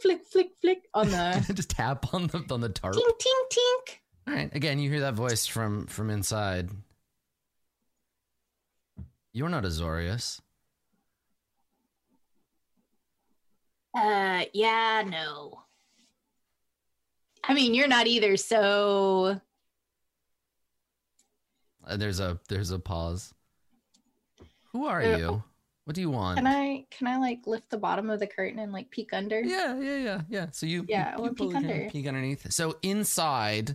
flick, flick, flick on the Just tap on the on the tarp. Tink, tink, tink. All right. Again, you hear that voice from from inside. You're not Azorius. Uh, yeah, no. I mean, you're not either, so Uh, there's a there's a pause. Who are Uh, you? What do you want? Can I can I like lift the bottom of the curtain and like peek under? Yeah, yeah, yeah, yeah. So you Yeah, you, wanna you peek under. peek underneath. So inside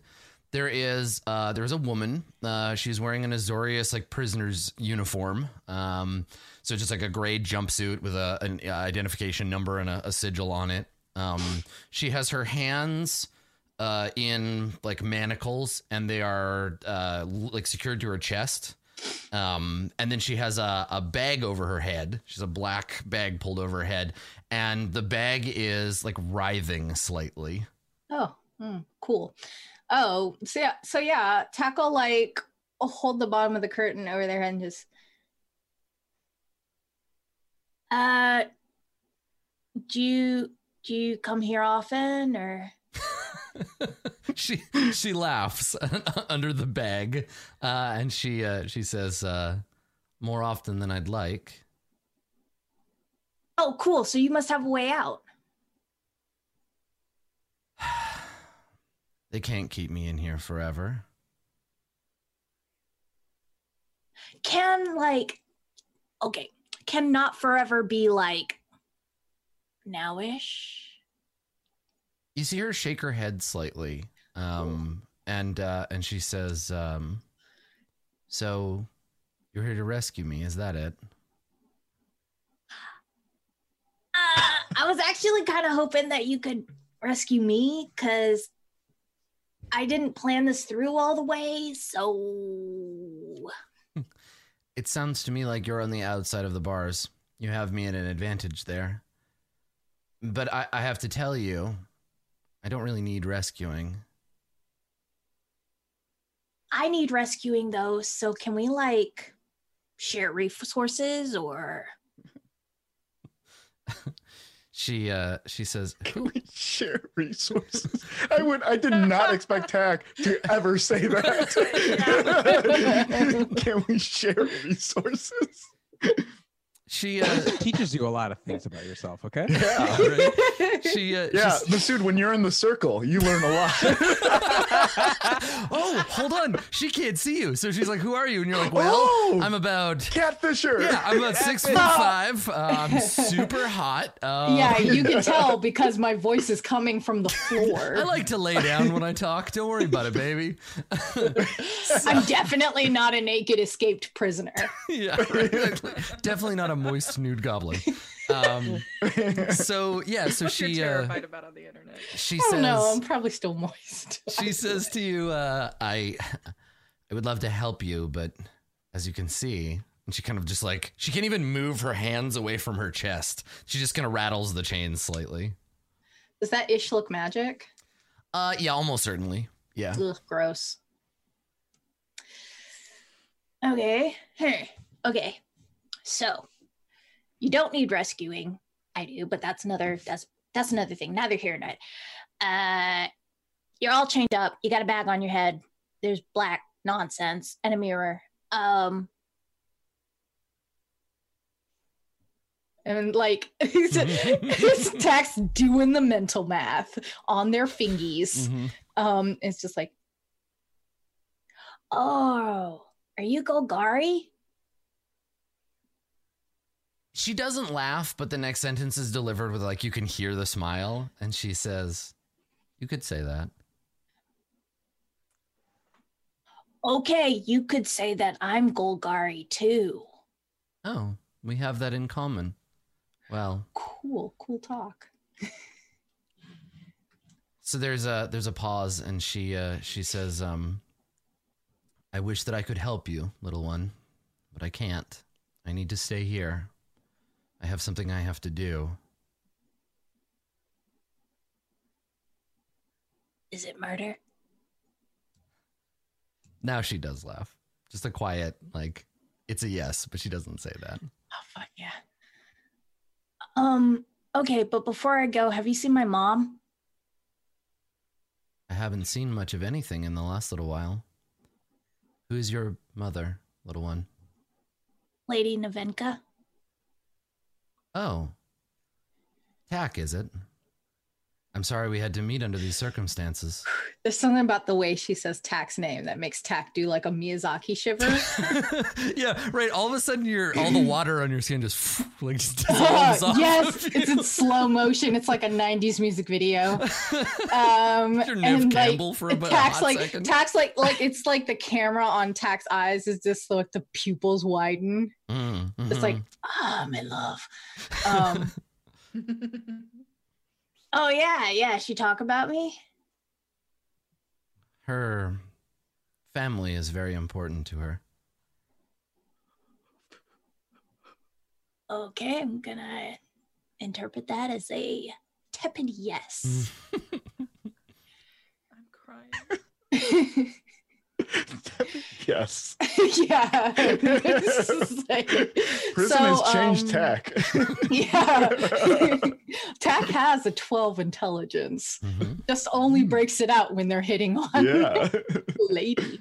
there is uh there's a woman. Uh she's wearing an Azorius like prisoner's uniform. Um so just like a gray jumpsuit with a an uh, identification number and a, a sigil on it. Um she has her hands uh in like manacles and they are uh like secured to her chest. Um, and then she has a, a bag over her head. She's a black bag pulled over her head, and the bag is like writhing slightly. Oh, mm, cool. Oh, so yeah, so yeah, tackle like hold the bottom of the curtain over their head and just uh do you do you come here often or she she laughs under the bag, uh, and she uh, she says, uh, "More often than I'd like." Oh, cool. So you must have a way out. They can't keep me in here forever. Can like, okay, can not forever be like nowish? You see her shake her head slightly, um, and uh, and she says, um, "So, you're here to rescue me? Is that it?" Uh, I was actually kind of hoping that you could rescue me because I didn't plan this through all the way. So It sounds to me like you're on the outside of the bars. You have me at an advantage there. But I, I have to tell you, I don't really need rescuing. I need rescuing though. So can we like share resources or? She uh she says, Can we share resources? I would. I did not expect Tack to ever say that. Can we share resources? She uh teaches you a lot of things about yourself. Okay. Yeah. right? she uh Yeah, she's- Masood, when you're in the circle, you learn a lot. oh, hold on. She can't see you. So she's like, Who are you? And you're like, Well, Oh! I'm about Catfisher. Yeah, I'm about six foot five. Uh, I'm super hot. Um, yeah, you can tell because my voice is coming from the floor. I like to lay down when I talk. Don't worry about it, baby. I'm definitely not a naked escaped prisoner. yeah, right, exactly. definitely not a moist nude goblin. Um, so yeah, so What you're she uh, terrified about on the internet. she I don't says know. I'm probably still moist. she says to you, uh, I I would love to help you, but as you can see, and she kind of just like she can't even move her hands away from her chest. She just kind of rattles the chains slightly. Does that ish look magic? Uh, yeah, almost certainly. Yeah. Ugh, gross. Okay. Hey. Okay. So you don't need rescuing. I do, but that's another that's that's another thing. Neither here nor there. Uh you're all chained up. You got a bag on your head. There's black nonsense and a mirror. Um And like it's Tax doing the mental math on their fingies. Mhm. Um, it's just like oh, are you Golgari? She doesn't laugh, but the next sentence is delivered with like you can hear the smile, and she says, "You could say that." Okay, you could say that I'm Golgari too. Oh, we have that in common. Well, cool, cool talk. so there's a there's a pause, and she uh, she says, um, "I wish that I could help you, little one, but I can't. I need to stay here. I have something I have to do." Is it murder? Now she does laugh, just a quiet like it's a yes, but she doesn't say that. Oh fuck yeah. Um, okay, but before I go, have you seen my mom? I haven't seen much of anything in the last little while. Who's your mother, little one? Lady Navenka? Oh. Tack, is it? I'm sorry we had to meet under these circumstances. There's something about the way she says Tack's name that makes Tack do like a Miyazaki shiver. yeah, right. All of a sudden, your all the water on your skin just like just off. yes, it's in slow motion. It's like a '90s music video. Um, Your and like for a Tax, like second. Tax, like like it's like the camera on Tack's eyes is just like the pupils widen. Mm, It's like mhm. ah, my love. Um, Oh yeah, yeah. She talk about me? her family is very important to her. Okay, I'm gonna interpret that as a tepid yes. Mm. I'm crying. yes. yeah. This is like- Prison so, has changed um, tech. Yeah. Tack has a 12 intelligence. Mhm. Just only breaks it out when they're hitting on yeah. ladies.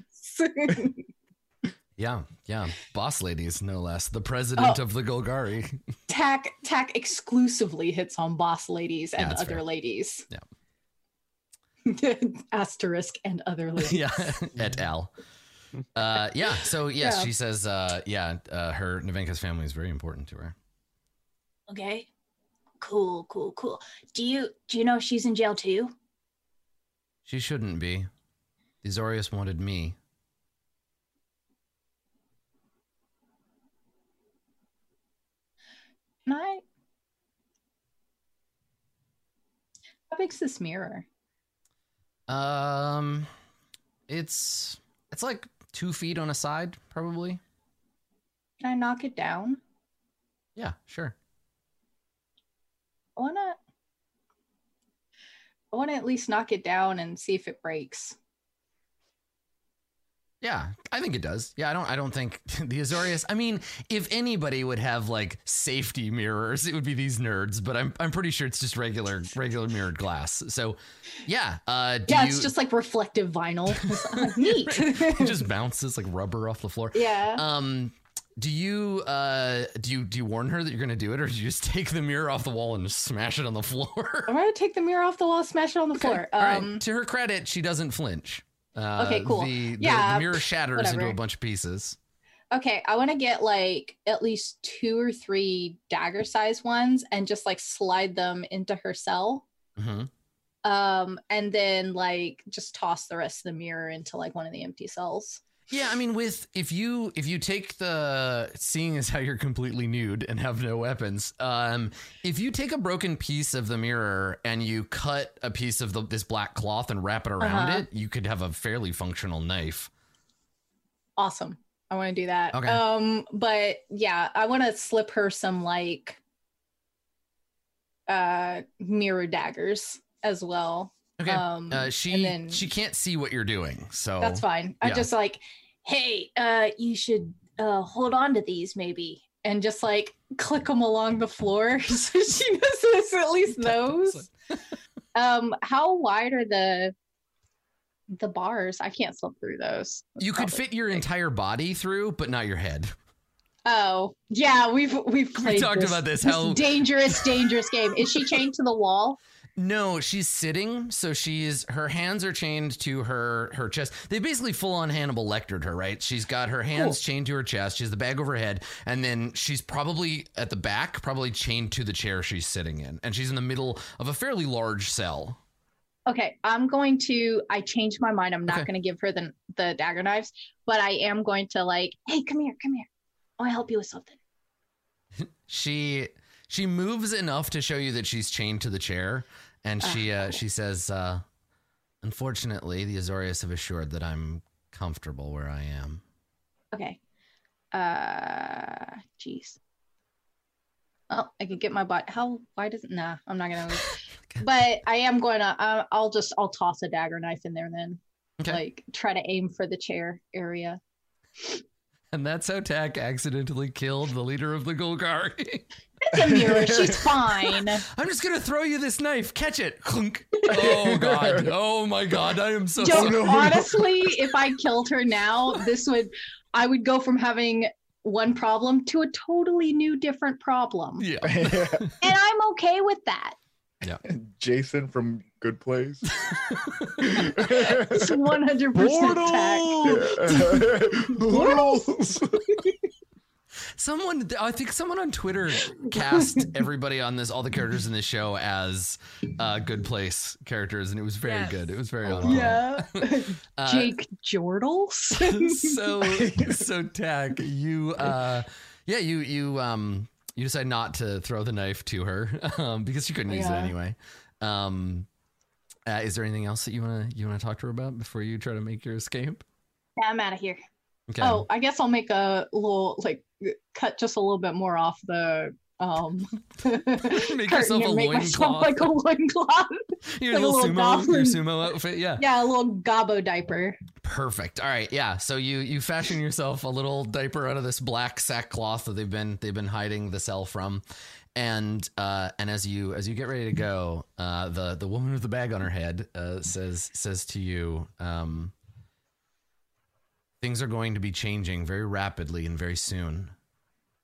Yeah, Yeah, boss ladies, no less. The president Oh. of the Golgari. Tack Tack exclusively hits on boss ladies and that's other fair. ladies. Yeah. Asterisk and other ladies. yeah, et al. Uh, yeah. So yes, Yeah. she says. Uh, yeah, uh, her Navenka's family is very important to her. Okay. Cool, cool, cool. Do you do you know she's in jail too? She shouldn't be. The Azorius wanted me. Can I? How big's this mirror? Um, it's it's like two feet on a side, probably. Can I knock it down? Yeah, sure. I wanna I wanna at least knock it down and see if it breaks. Yeah, I think it does. Yeah, I don't. I don't think the Azorius. I mean, if anybody would have like safety mirrors, it would be these nerds. But I'm I'm pretty sure it's just regular regular mirrored glass. So, yeah. Uh, do yeah, you, it's just like reflective vinyl. Neat. it just bounces like rubber off the floor. yeah. Um, do you uh do you do you warn her that you're gonna do it, or do you just take the mirror off the wall and just smash it on the floor? I'm gonna take the mirror off the wall, smash it on the floor. All right. Um To her credit, she doesn't flinch. Uh, Okay, cool. The, the, Yeah, the mirror shatters into a bunch of pieces. okay, I wanna get like at least two or three dagger size ones and just like slide them into her cell. hmm Um, and then like just toss the rest of the mirror into like one of the empty cells. Yeah, I mean, with if you if you take the seeing as how you're completely nude and have no weapons, um, if you take a broken piece of the mirror and you cut a piece of the, this black cloth and wrap it around Uh-huh. it, you could have a fairly functional knife. Awesome. I want to do that. Okay. Um, but yeah, I want to slip her some like uh mirror daggers as well. Okay, Um, uh, she then she can't see what you're doing, so that's fine. I yeah. just like Hey, uh, you should uh hold on to these maybe. and just like click them along the floor so she knows at least knows. um, how wide are the the bars? I can't slip through those. That's You could fit your entire body through, but not your head. Oh yeah, we've we've played talked about this, how- dangerous, dangerous game. Is she chained to the wall? No, she's sitting, so she's her hands are chained to her her chest. They basically full on Hannibal Lectered her, right? She's got her hands chained to her chest. She has the bag over her head, and then she's probably at the back, probably chained to the chair she's sitting in, and she's in the middle of a fairly large cell. Okay, I'm going to. I changed my mind. I'm not Okay. going to give her the the dagger knives, but I am going to like. Hey, come here, come here. I want to help you with something. She she moves enough to show you that she's chained to the chair, and she uh, she says, uh, "Unfortunately, the Azorius have assured that I'm comfortable where I am." Okay. Uh, jeez. Oh, I could get my butt. How? Why does it? Nah, I'm not gonna. but I am going to. Uh, I'll just. I'll toss a dagger knife in there then. Okay. Like try to aim for the chair area. And that's how Tack accidentally killed the leader of the Golgari. It's a mirror. She's fine. I'm just gonna throw you this knife. Catch it. Clunk. Oh god. Oh my god. I am so Don't, sorry. Oh, honestly, if I killed her now, this would. I would go from having one problem to a totally new, different problem, Yeah. And I'm okay with that. Yeah. Jason from Good Place. It's 100 percent Portals. Someone, I think someone on Twitter cast everybody on this, all the characters in this show as uh, good place characters, and it was very Yes. good. It was very Oh, Yeah, Uh, Jake Jordals. so so Tack, you uh yeah, you you um you decide not to throw the knife to her um because she couldn't use it anyway. Um uh, is there anything else that you want to you want to talk to her about before you try to make your escape? Yeah, I'm out of here. Okay. Oh, I guess I'll make a little like cut just a little bit more off the um Make yourself a make myself loincloth. like a loincloth. your like little sumo, goblin. your sumo outfit, yeah. Yeah, a little gobbo diaper. Perfect. All right, yeah. So you you fashion yourself a little diaper out of this black sackcloth that they've been they've been hiding the cell from, and uh, and as you as you get ready to go, uh, the the woman with the bag on her head uh, says says to you, um, things are going to be changing very rapidly and very soon.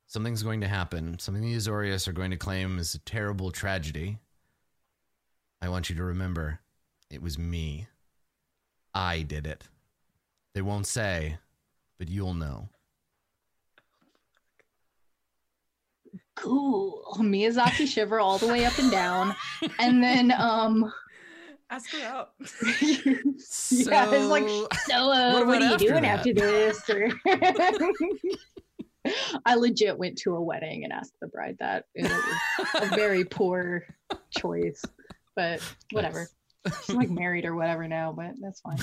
Something's going to happen. Something the Azorius are going to claim is a terrible tragedy. I want you to remember it was me. I did it. They won't say, but you'll know. Cool. Miyazaki shiver all the way up and down. And then um Ask her out. yeah, it's like so uh, What what, are you after doing that? after this? Or I legit went to a wedding and asked the bride that. It was a very poor choice. But whatever. She's like married or whatever now, but that's fine.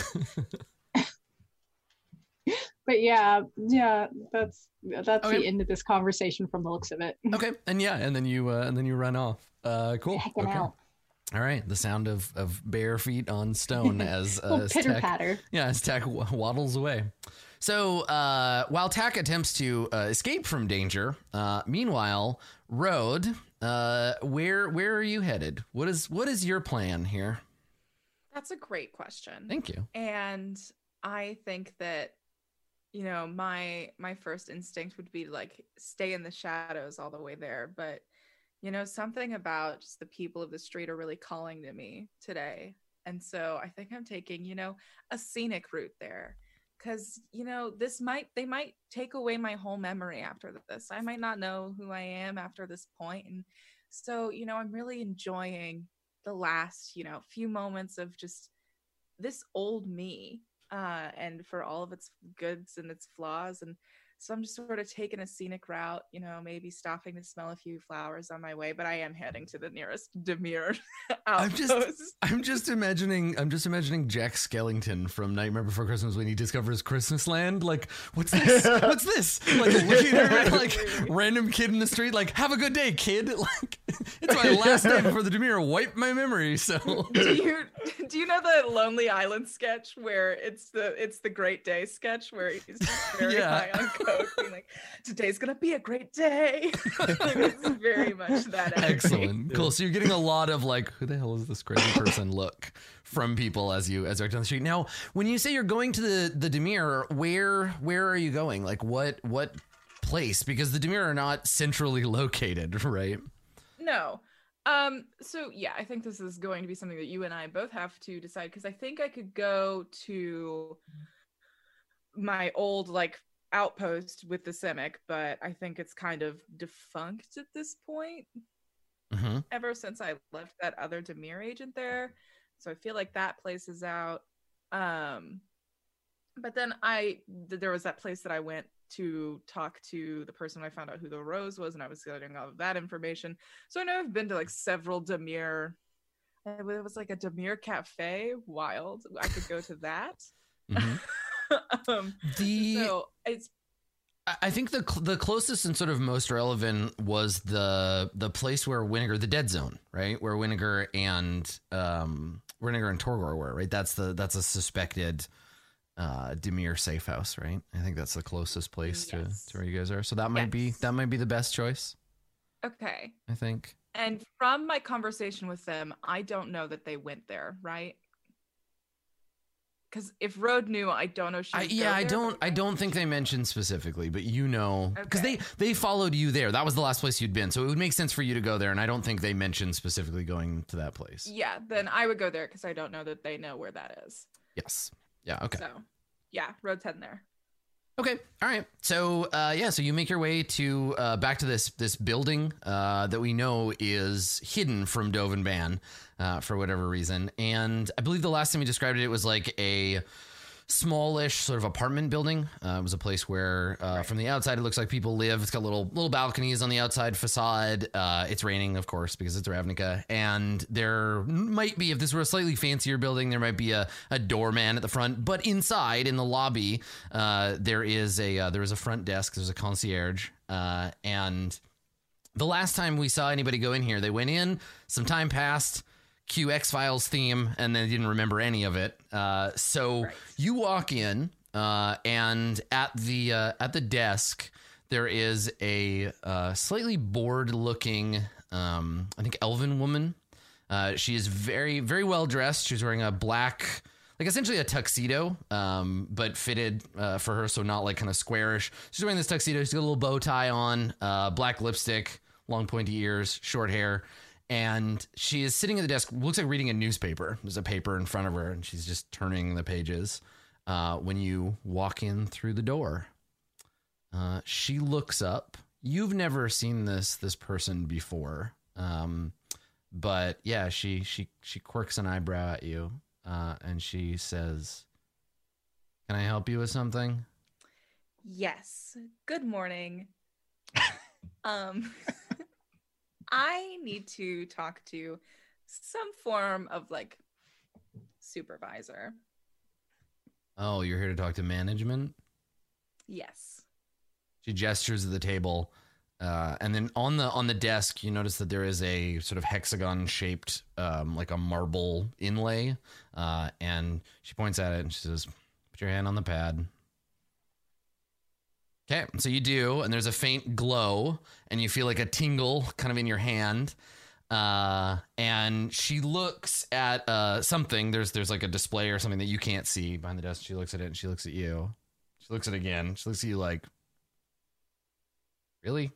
but yeah, yeah, that's that's Okay. the end of this conversation from the looks of it. Okay, and yeah, and then you uh, and then you run off. Uh, cool. Hecking Okay. out. All right, the sound of of bare feet on stone as uh, as pitter Tack- patter. Yeah, as Tack waddles away. So uh, while Tack attempts to uh, escape from danger, uh, meanwhile, Road, uh, where where are you headed? What is what is your plan here? That's a great question. Thank you. and i think that you know my my first instinct would be to like stay in the shadows all the way there but you know something about just the people of the street are really calling to me today. And so i think i'm taking you know a scenic route there. Because you know this might they might take away my whole memory after this. I might not know who i am after this point. And so you know i'm really enjoying the last you know few moments of just this old me uh, and for all of its goods and its flaws. And so I'm just sort of taking a scenic route, you know, maybe stopping to smell a few flowers on my way, but I am heading to the nearest Dimir I'm just I'm just imagining I'm just imagining Jack Skellington from Nightmare Before Christmas when he discovers Christmas Land. Like, what's this? What's this? Like looking at like random kid in the street, like, have a good day, kid. Like it's my last day before the Dimir wiped my memory. So do you do you know the Lonely Island sketch where it's the it's the Great Day sketch where he's just very Yeah. high on coke, being like, "Today's gonna be a great day." it's very much that. energy. excellent. Cool. So you're getting a lot of like, who the hell is this crazy person look from people as you as you're down the street. Now, when you say you're going to the the Dimir, where where are you going? Like what what place? Because the Dimir are not centrally located, right? No. Um so yeah, I think this is going to be something that you and I both have to decide because I think I could go to my old like outpost with the Simic, but I think it's kind of defunct at this point Mm-hmm. ever since I left that other Dimir agent there. So I feel like that place is out. Um but then I th- there was that place that I went to talk to the person I found out who the rose was, and I was getting all of that information. So I know I've been to like several Dimir. It was like a Dimir cafe. Wild. I could go to that. Mm-hmm. um, The so it's I- think the cl- the closest and sort of most relevant was the the place where Winnegar, the dead zone, right, where Winnegar and um Winnegar and Torgor were, right. That's the that's a suspected uh Dimir safe house, right. I think that's the closest place Yes. to to where you guys are. So that might be that might be the best choice. okay. I think. And from my conversation with them, I don't know that they went there, right? Because if Road knew, I don't know. She I, yeah, I don't. I don't think they mentioned specifically, but you know, because Okay. they they followed you there. That was the last place you'd been, so it would make sense for you to go there. And I don't think they mentioned specifically going to that place. Yeah, then I would go there because I don't know that they know where that is. Yes. Yeah. Okay. So, yeah, Road's heading there. Okay. All right. So uh, yeah. So you make your way to uh, back to this this building uh, that we know is hidden from Dovin Baan uh, for whatever reason, and I believe the last time you described it, it was like a smallish sort of apartment building. Uh, it was a place where, uh, from the outside, it looks like people live. It's got little little balconies on the outside facade. Uh, it's raining, of course, because it's Ravnica, and there might be, if this were a slightly fancier building, there might be a, a doorman at the front. But inside, in the lobby, uh, there is a uh, there is a front desk. There's a concierge, uh, and the last time we saw anybody go in here, they went in. Some time passed. Q X Files theme, and they didn't remember any of it. Uh, so Right. you walk in, uh, and at the uh, at the desk there is a uh, slightly bored-looking, um, I think, elven woman. Uh, she is very very well dressed. She's wearing a black like essentially a tuxedo, um, but fitted uh, for her, so not like kind of squarish. She's wearing this tuxedo. She's got a little bow tie on, uh, black lipstick, long pointy ears, short hair, and she is sitting at the desk. Looks like reading a newspaper. There's a paper in front of her, and she's just turning the pages. Uh, when you walk in through the door, uh, she looks up. You've never seen this this person before, um, but yeah, she she she quirks an eyebrow at you, uh, and she says, "Can I help you with something?" Yes. Good morning. um I need to talk to some form of like supervisor. Oh, you're here to talk to management. Yes. She gestures at the table, uh, and then on the on the desk, you notice that there is a sort of hexagon shaped, um, like a marble inlay, uh, and she points at it and she says, "Put your hand on the pad." Okay, so you do, and there's a faint glow, and you feel like a tingle kind of in your hand. Uh, and she looks at uh, something. There's there's like a display or something that you can't see behind the desk. She looks at it and she looks at you. She looks at it again. She looks at you like, really?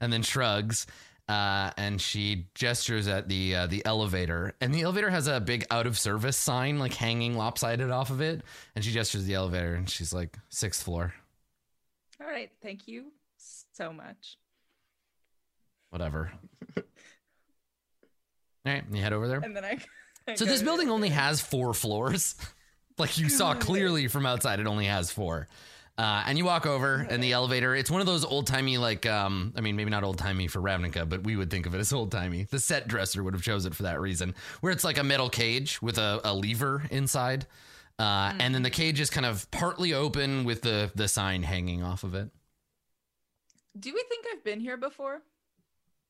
And then shrugs. Uh, and she gestures at the uh, the elevator, and the elevator has a big out of service sign like hanging lopsided off of it. And she gestures the elevator, and she's like, sixth floor, right. Thank you so much. whatever. All right, you head over there. And then I. I So this building only has four floors. like you saw clearly from outside, it only has four. Uh, and you walk over, and the elevator. It's one of those old timey, like um, I mean, maybe not old timey for Ravnica, but we would think of it as old timey. The set dresser would have chose it for that reason, where it's like a metal cage with a, a lever inside, uh, and then the cage is kind of partly open with the the sign hanging off of it. Do we think I've been here before?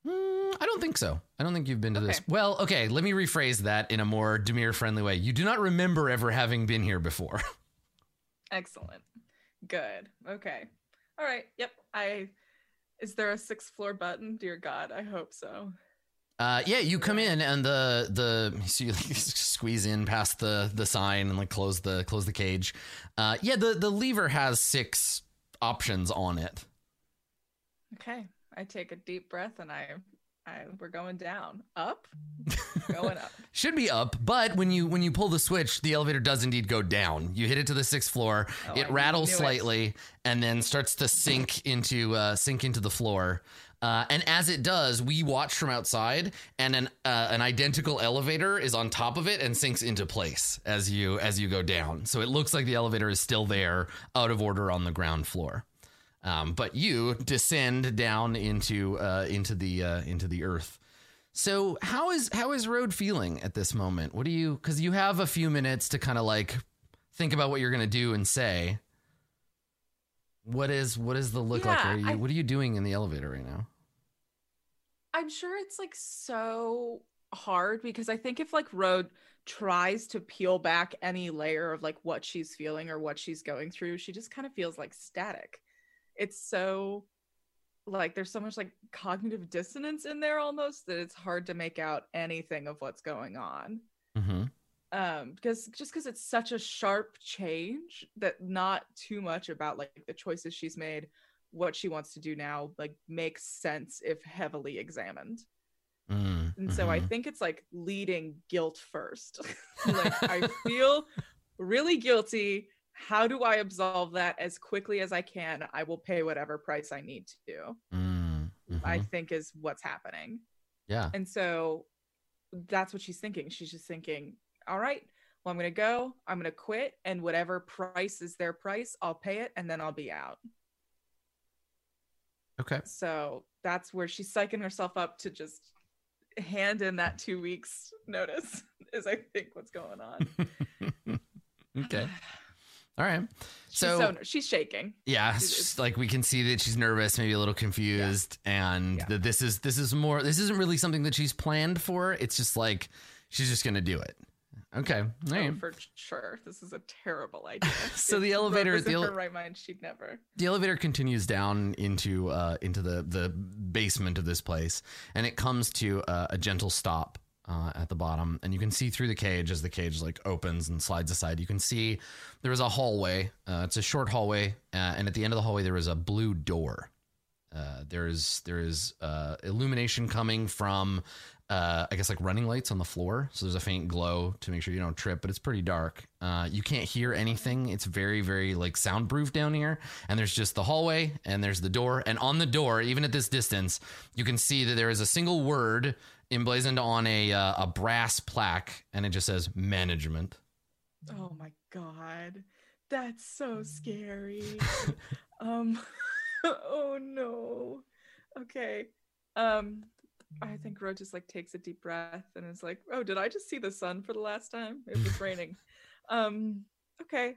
Mm, I don't think so. I don't think you've been to this. Well, okay, let me rephrase that in a more Dimir friendly way. You do not remember ever having been here before. Excellent. Good. Okay. All right. Yep. I. Is there a sixth floor button? Dear God, I hope so. Uh, yeah, you come in and the the so you like squeeze in past the the sign and like close the close the cage. Uh, yeah, the the lever has six options on it. Okay. I take a deep breath and I. I we're going down. Up. going up. Should be up, but when you when you pull the switch, the elevator does indeed go down. You hit it to the sixth floor. Oh, it I rattles knew it. slightly and then starts to sink into uh, sink into the floor. Uh, and as it does, we watch from outside, and an uh, an identical elevator is on top of it and sinks into place as you as you go down. So it looks like the elevator is still there, out of order on the ground floor. Um, but you descend down into uh, into the uh, into the earth. So how is how is Road feeling at this moment? What do you because you have a few minutes to kind of like think about what you're gonna do and say. What is what is the look like? Are you I- what are you doing in the elevator right now? I'm sure it's like so hard because I think if like Road tries to peel back any layer of like what she's feeling or what she's going through, she just kind of feels like static. It's so like there's so much like cognitive dissonance in there almost that it's hard to make out anything of what's going on. Mm-hmm. um because just because it's such a sharp change that not too much about like the choices she's made what she wants to do now like makes sense if heavily examined Mm, and so i mhm. think it's like leading guilt first like i feel really guilty how do i absolve that as quickly as i can i will pay whatever price i need to Mm, i mhm. think is what's happening yeah. and so that's what she's thinking. She's just thinking, all right, well, I'm going to go, I'm going to quit, and whatever price is their price, I'll pay it, and then I'll be out. Okay. So that's where she's psyching herself up to just hand in that two weeks notice, is I think what's going on. okay. All right. She's So- so, she's shaking. Yeah, just like we can see that she's nervous, maybe a little confused, and Yeah. that this is this is more. This isn't really something that she's planned for. It's just like she's just gonna do it. Okay, all right. Oh, for sure. This is a terrible idea. So the elevator- the in ele- her right mind, she'd never. the elevator continues down into uh into the the basement of this place, and it comes to uh, a gentle stop uh, at the bottom, and you can see through the cage as the cage like opens and slides aside. You can see there is a hallway. Uh, it's a short hallway, uh, and at the end of the hallway there is a blue door. Uh, there is uh, illumination coming from uh, I guess like running lights on the floor. So there's a faint glow to make sure you don't trip, but it's pretty dark. Uh, you can't hear anything. It's very, very like soundproof down here. And there's just the hallway and there's the door. And on the door, even at this distance, you can see that there is a single word emblazoned on a uh, a brass plaque, and it just says management. Oh my god. That's so scary. um oh no. Okay. Um I think Ro just like takes a deep breath and is like, "Oh, did I just see the sun for the last time? It was raining." um okay.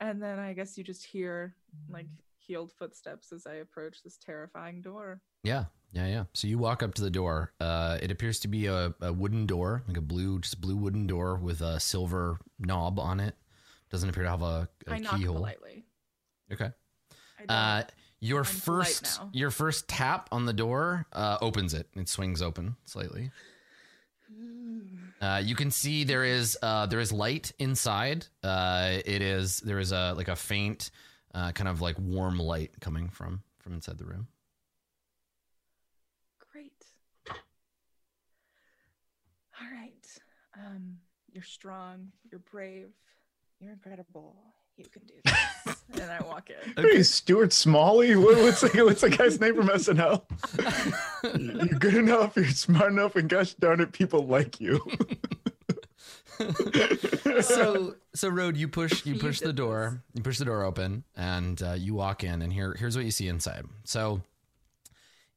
And then I guess you just hear like healed footsteps as I approach this terrifying door. Yeah, yeah, yeah. So you walk up to the door. Uh, it appears to be a, a wooden door, like a blue, just blue wooden door with a silver knob on it. Doesn't appear to have a, a I knock keyhole. politely. Okay. Uh, your I'm first your first tap on the door uh, opens it. It swings open slightly. Uh, you can see there is uh, there is light inside. Uh, it is there is a like a faint uh, kind of like warm light coming from from inside the room. Great. All right. Um, you're strong. You're brave. You're incredible. You can do this. and I walk in. Hey, Stuart Smalley? What, what's, the, what's the guy's name from SNL? You're good enough, you're smart enough, and gosh darn it, people like you. so so road you push you You push the door you push the door open and uh, you walk in and here here's what you see inside so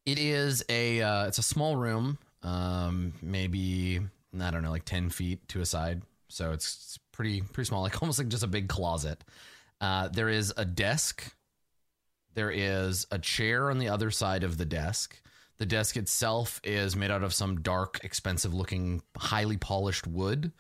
it is a uh, it's a small room um maybe i don't know like 10 feet to a side so it's, it's pretty pretty small like almost like just a big closet uh, there is a desk there is a chair on the other side of the desk the desk itself is made out of some dark expensive looking highly polished wood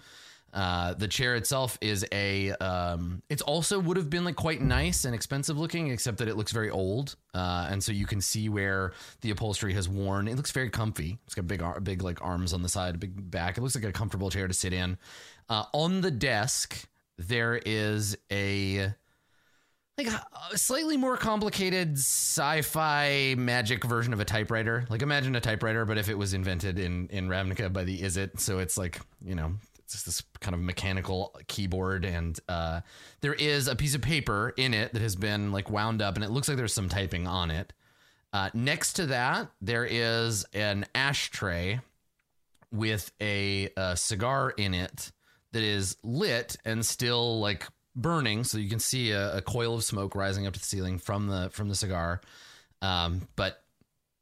uh, the chair itself is a. Um, it's also would have been like quite nice and expensive looking, except that it looks very old, uh, and so you can see where the upholstery has worn. It looks very comfy. It's got big, big like arms on the side, a big back. It looks like a comfortable chair to sit in. Uh, on the desk, there is a like a a slightly more complicated sci-fi magic version of a typewriter. Like imagine a typewriter, but if it was invented in in Ravnica by the Izzet, so it's like you know it's this kind of mechanical keyboard, and uh, there is a piece of paper in it that has been like wound up, and it looks like there's some typing on it. Uh, next to that, there is an ashtray with a, uh cigar in it that is lit and still like burning, so you can see a, a coil of smoke rising up to the ceiling from the from the cigar, um, but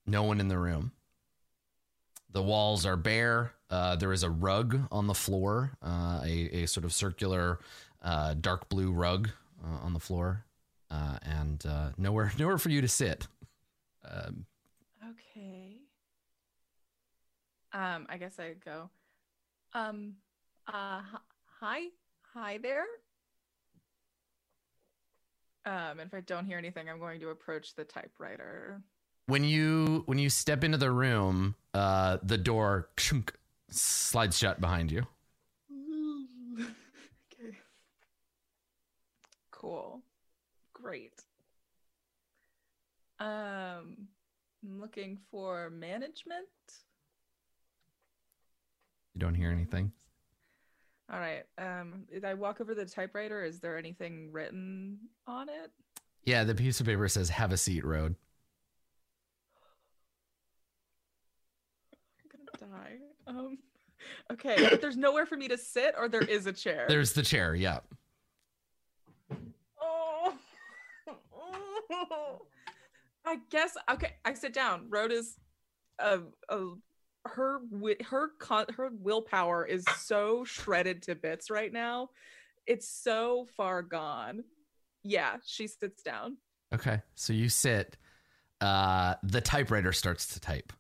no one in the room. The walls are bare. Uh, there is a rug on the floor, uh, a, a sort of circular uh, dark blue rug uh, on the floor, uh, and uh, nowhere nowhere for you to sit. Um, Okay. Um, I guess I'd go. Um, uh, hi, hi there. Um, and if I don't hear anything, I'm going to approach the typewriter. when you when you step into the room, uh, the door chunk, slides shut behind you. okay. Cool. Great. Um, I'm looking for management. You don't hear anything. All right. Um, did I walk over the typewriter? Is there anything written on it? Yeah, the piece of paper says "Have a seat, Road." I'm gonna die. Um, okay. But there's nowhere for me to sit, or there is a chair. There's the chair. Yeah. Oh. I guess okay. I sit down. Rhoda's, uh, uh, her her her willpower is so shredded to bits right now. It's so far gone. Yeah, she sits down. Okay. So you sit. Uh, the typewriter starts to type.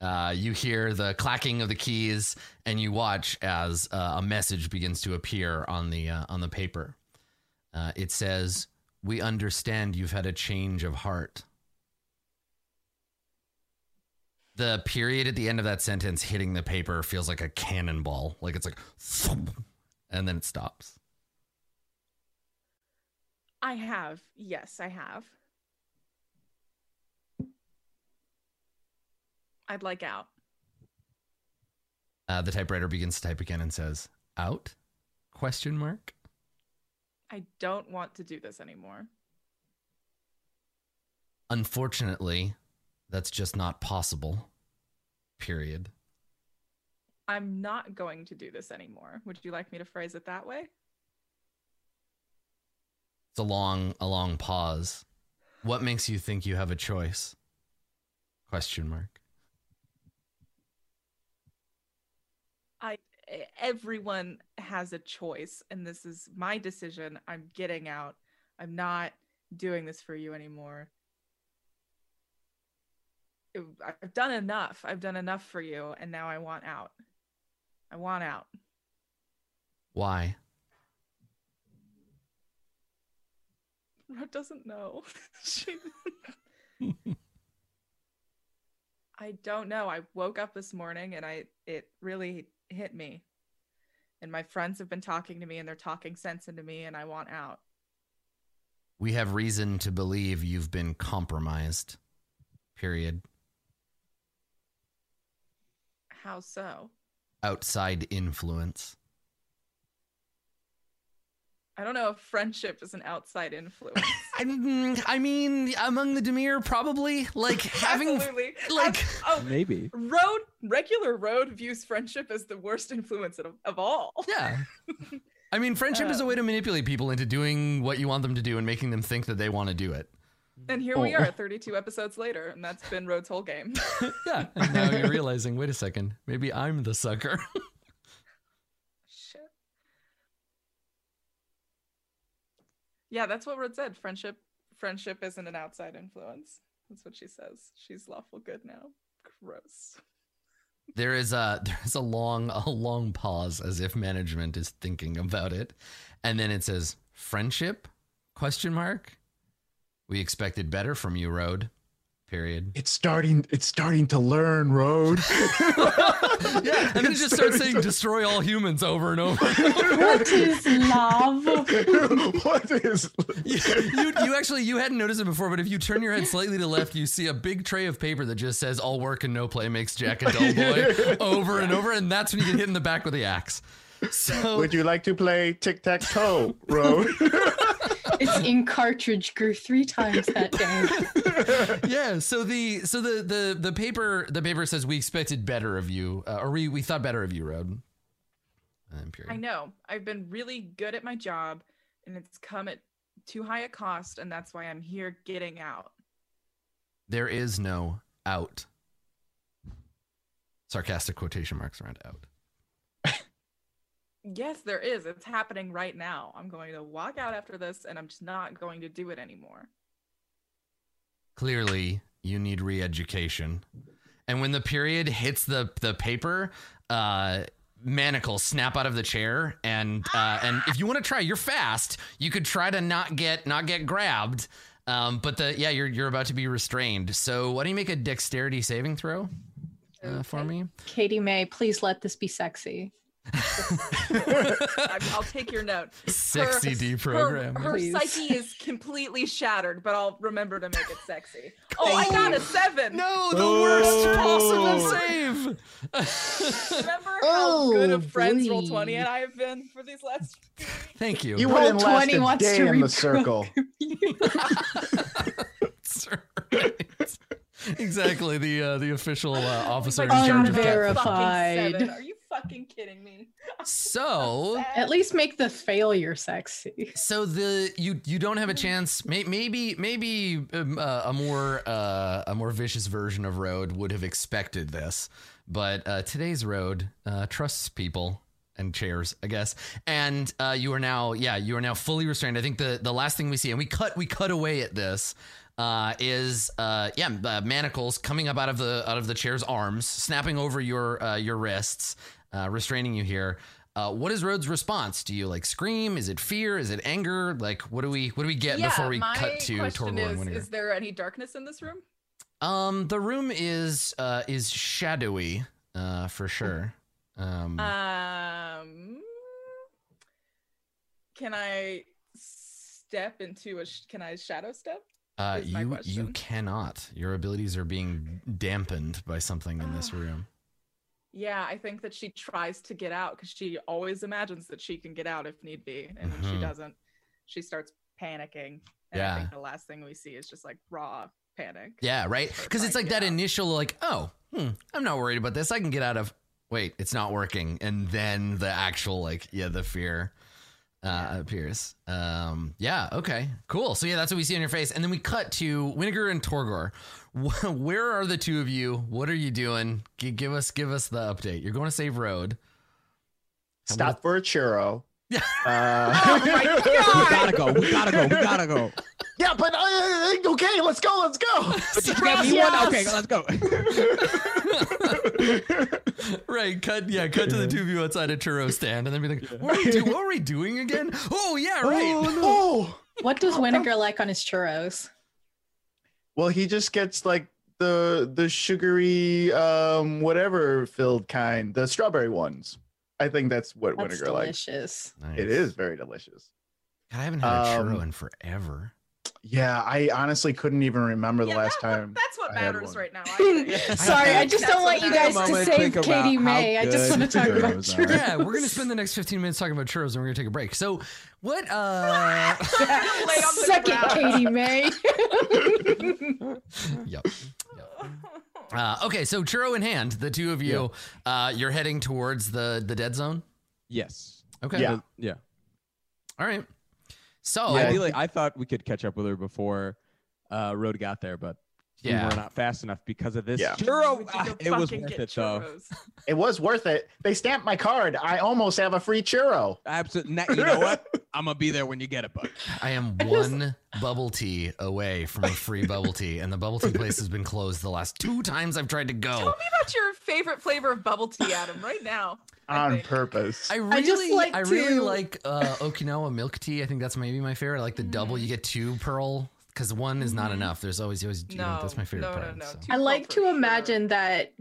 Uh, you hear the clacking of the keys, and you watch as uh, a message begins to appear on the uh, on the paper. Uh, it says, "We understand you've had a change of heart. The period at the end of that sentence hitting the paper feels like a cannonball. Like it's like, and then it stops. I have. Yes, I have. I'd like out. Uh, the typewriter begins to type again and says, "Out?" Question mark. I don't want to do this anymore. Unfortunately, that's just not possible. Period. I'm not going to do this anymore. Would you like me to phrase it that way? It's a long, a long pause. What makes you think you have a choice? Question mark. I everyone has a choice and this is my decision. I'm getting out. I'm not doing this for you anymore. I've done enough. I've done enough for you and now I want out. I want out. Why? Rod doesn't know. she I don't know. I woke up this morning and I it really hit me. And my friends have been talking to me and they're talking sense into me and I want out. We have reason to believe you've been compromised. Period. How so? Outside influence. I don't know if friendship is an outside influence. I, I mean, among the Dimir, probably like having Absolutely. like- As- oh, Maybe. road regular road views friendship as the worst influence of, of all. Yeah. I mean, friendship is a way um, to manipulate people into doing what you want them to do and making them think that they want to do it. And here we Oh. are 32 episodes later and that's been Road's whole game. Yeah. And now you're realizing, wait a second, maybe I'm the sucker. Shit. Yeah, that's what Rod said. Friendship friendship isn't an outside influence. That's what she says. She's lawful good now. Gross. there is a there is a long a long pause as if management is thinking about it, and then it says friendship question mark. We expected better from you, Road. Period. It's starting. It's starting to learn, Road. Yeah, and then it just starts saying destroy all humans over and over. What is love? what is? you, you, you actually you hadn't noticed it before, but if you turn your head slightly to the left, you see a big tray of paper that just says "All work and no play makes Jack a dull boy" over and over, and that's when you get hit in the back with the axe. So Would you like to play tic tac toe, Road? Its ink cartridge grew three times that day. yeah, so the so the the the paper the paper says we expected better of you, uh, or we we thought better of you, Road. Um, period. I know. I've been really good at my job and it's come at too high a cost and that's why I'm here getting out. There is no out. Sarcastic quotation marks around out. Yes, there is. It's happening right now. I'm going to walk out after this and I'm just not going to do it anymore. Clearly, you need re-education. And when the period hits the the paper, uh, manacles snap out of the chair, and uh, and if you want to try, you're fast. You could try to not get not get grabbed. Um, but the yeah, you're you're about to be restrained. So why don't you make a dexterity saving throw uh, for me? Katie May, please let this be sexy. I, I'll take your note. Sexy deprogram. Her, her Please. psyche is completely shattered, but I'll remember to make it sexy. Oh, I got a seven. No, the Oh. worst possible save. Remember how oh, good Oh, of friends roll 20 and I have been for these last few weeks? Thank you. You Roll wouldn't last 20 a wants day to in the reprogram circle. That's right. exactly the uh, the official uh, officer in Like, charge of cat. Unverified. Are you fucking kidding me? So At least make the failure sexy. so the you you don't have a chance. May, maybe maybe um, uh, a more uh, a more vicious version of Road would have expected this, but uh, today's Road uh, trusts people and chairs, I guess. And uh, you are now yeah you are now fully restrained. I think the the last thing we see and we cut we cut away at this. Uh, is uh, yeah uh, manacles coming up out of the out of the chair's arms, snapping over your uh, your wrists, uh, restraining you here. Uh, what is Rhodes' response? Do you like scream? Is it fear? Is it anger? Like what do we what do we get before we cut to Torgor and is, Winnegar? is there any darkness in this room? Um, the room is uh is shadowy, uh for sure. Um, Um, can I step into a? sh- Can I shadow step? Uh, you you cannot. Your abilities are being dampened by something in this Ah. room. Yeah, I think that she tries to get out because she always imagines that she can get out if need be, and when Mhm. she doesn't, she starts panicking. And Yeah. I think the last thing we see is just like raw panic. Yeah, right. Because it's like that out. initial like, oh, hmm, I'm not worried about this. I can get out of. Wait, it's not working, and then the actual like, yeah, the fear uh, appears. Um, yeah, okay, cool. So yeah, that's what we see on your face, and then we cut to Winnegar and Torgor. Where are the two of you? What are you doing? G- give us, give us the update. You're going to save road. Stop for a churro. Yeah. Uh, Oh my we gotta go. We gotta go. We gotta go. yeah, but uh, okay, let's go, let's go. But did you get me one? Okay, let's go. right, cut. Yeah, cut to the two of you outside a churro stand, and then be like, what, are we do- what were we doing again? Oh yeah, right. oh, What does Vinegar like on his churros? well, he just gets like the the sugary um whatever filled kind, the strawberry ones. I think that's what That's vinegar likes. delicious. Nice. It is very delicious. God, I haven't had a churro Um, in forever. Yeah, I honestly couldn't even remember the Yeah, last that- time. That's what I had matters one. right now. I. Sorry, I just don't what want you guys to Moment, save Katie May. I just want to talk about churros Yeah, we're gonna spend the next 15 minutes talking about churros, and we're gonna take a break. So, what? uh Lay on the Suck it, ground. Katie May. Yep. yep. Uh, okay, so churro in hand, the two of you, uh, you're heading towards the the dead zone. yes. Okay. Yeah. Yeah. All right. So Yeah. Ideally, I thought we could catch up with her before uh, Road got there, but we yeah. were not fast enough because of this Yeah. churro. We could go it was worth get it though. It was worth it. They stamped my card. I almost have a free churro. Absolutely. You know what? I'm gonna be there when you get it, bud. I am one bubble tea away from a free bubble tea, and the bubble tea place has been closed the last two times I've tried to go. Tell me about your favorite flavor of bubble tea, Adam, right now. On think. purpose. I really, just like I really to- like uh, Okinawa milk tea. I think that's maybe my favorite. I like the double. Mm. You get two pearl because one is not Mhm. enough. There's always, always you know, No, that's my favorite no, no, part. no, so. I like for to sure. imagine that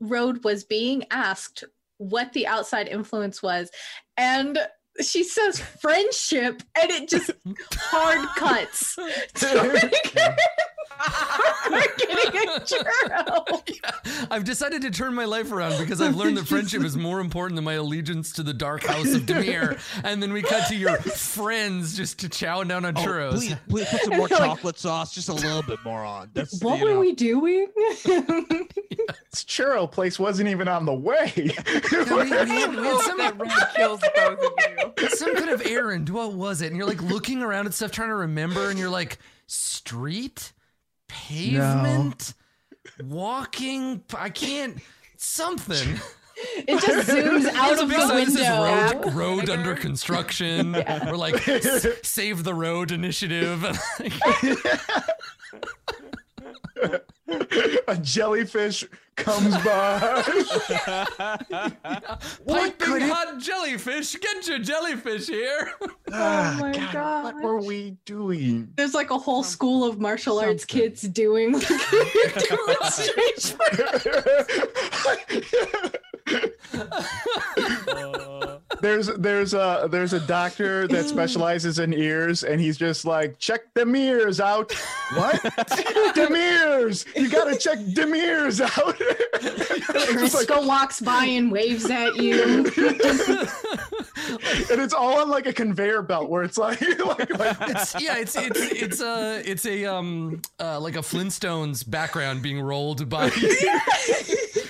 Road was being asked what the outside influence was, and she says friendship, and it just hard cuts. to We're getting a churro. I've decided to turn my life around because I've learned that friendship is more important than my allegiance to the dark house of Dimir. And then we cut to your friends just to chow down on oh, churros. Oh, please, please put some more Like- chocolate sauce, just a little bit more on. That's What you were know. we doing? This churro place wasn't even on the way. we- we had- we had some- that road kills both of you. Some kind of errand. What was it? And you're like looking around at stuff, trying to remember, and you're like, street, pavement, walking. I can't. Something. it just zooms out of the sign that says window. road, road under construction. Or like s- save the road initiative. A jellyfish comes by. What Piping could it- hot jellyfish. Get your jellyfish here. Ah, oh my God, What gosh. were we doing? There's like a whole school of martial arts kids doing like, demonstration. Oh. There's there's a there's a doctor that specializes in ears, and he's just like, check them ears out. What? them ears. You gotta check them ears out. It's like- Crisco walks by and waves at you. and it's all on like a conveyor belt where it's like, like, like It's yeah, it's it's it's a it's a um uh, like a Flintstones background being rolled by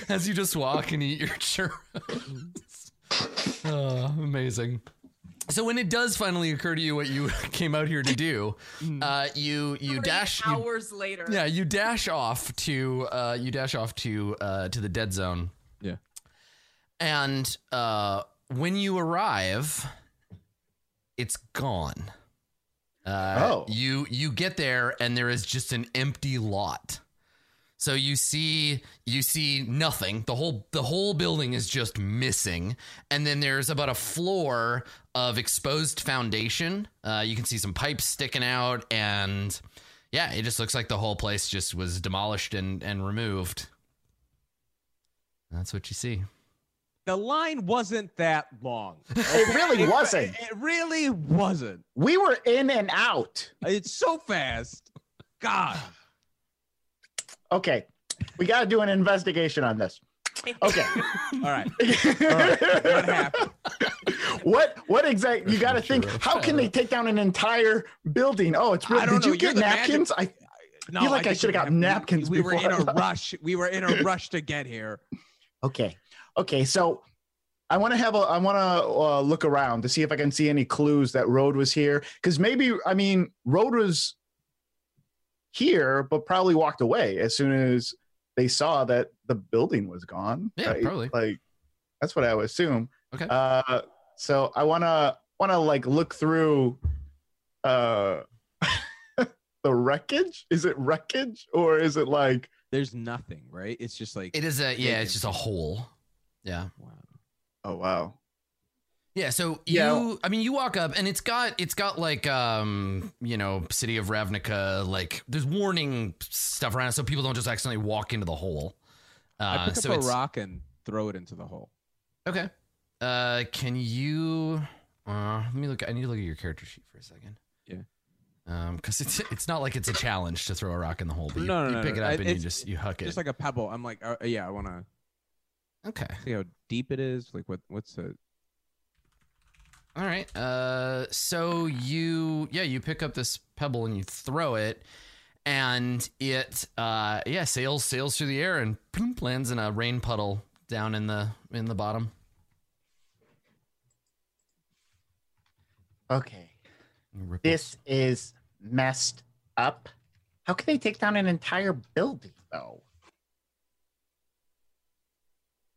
as you just walk and eat your churros. Oh, amazing. So when it does finally occur to you what you came out here to do, uh, you you Three dash you, hours later. yeah you dash off to uh, you dash off to uh, to the dead zone. Yeah. And uh, when you arrive, it's gone. Uh, Oh. You you get there and there is just an empty lot. So you see you see nothing. The whole the whole building is just missing, and then there's about a floor of exposed foundation. Uh, you can see some pipes sticking out, and yeah, it just looks like the whole place just was demolished and and removed. That's what you see. The line wasn't that long. It really wasn't. It, it really wasn't. We were in and out. It's so fast. God. Okay. We got to do an investigation on this. Okay. All right. All right. What happened? what what exactly you got to think Sure. how can they take down an entire building oh it's I don't did you know, you're get the magic- napkins i No, feel like I think should've we got have- napkins We, were in before I a left. rush. We were in a rush to get here. okay okay so i want to have a i want to uh, look around to see if i can see any clues that road was here because maybe i mean road was here but probably walked away as soon as they saw that the building was gone Yeah, probably. like that's what i would assume Okay. uh so i want to want to like look through uh the wreckage is it wreckage or is it like There's nothing, right? It's just like It is a yeah, Vacant. it's just a hole. Yeah. wow. oh wow Yeah, so Yeah. you I mean you walk up and it's got it's got like um you know city of Ravnica like there's warning stuff around it so people don't just accidentally walk into the hole. Uh, I pick so up a it's- rock and throw it into the hole. Okay. Uh, can you? Uh, let me look. I need to look at your character sheet for a second. Yeah. Um, because it's it's not like it's a challenge to throw a rock in the hole, but you, No, no, you no, pick it up and you just you huck it. Just like a pebble. I'm like, uh, yeah, I want to okay. see how deep it is. Like, what? What's the? All right. Uh, so you yeah you pick up this pebble and you throw it, and it uh yeah sails sails through the air and ploom, lands in a rain puddle down in the in the bottom. okay Ripples. this is messed up how can they take down an entire building though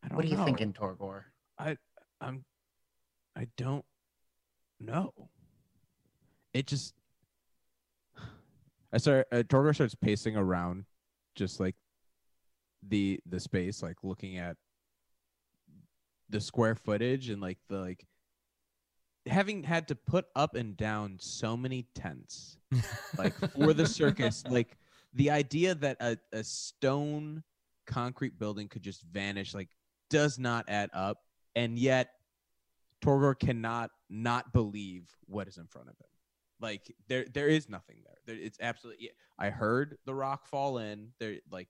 I don't what are you know. thinking torgor I, I'm. I don't know. It just. I start. Uh, Torgor starts pacing around, just like the the space, like looking at the square footage and like the like having had to put up and down so many tents like for the circus like the idea that a, a stone concrete building could just vanish like does not add up and yet torgor cannot not believe what is in front of him like there there is nothing there, there it's absolutely i heard the rock fall in there like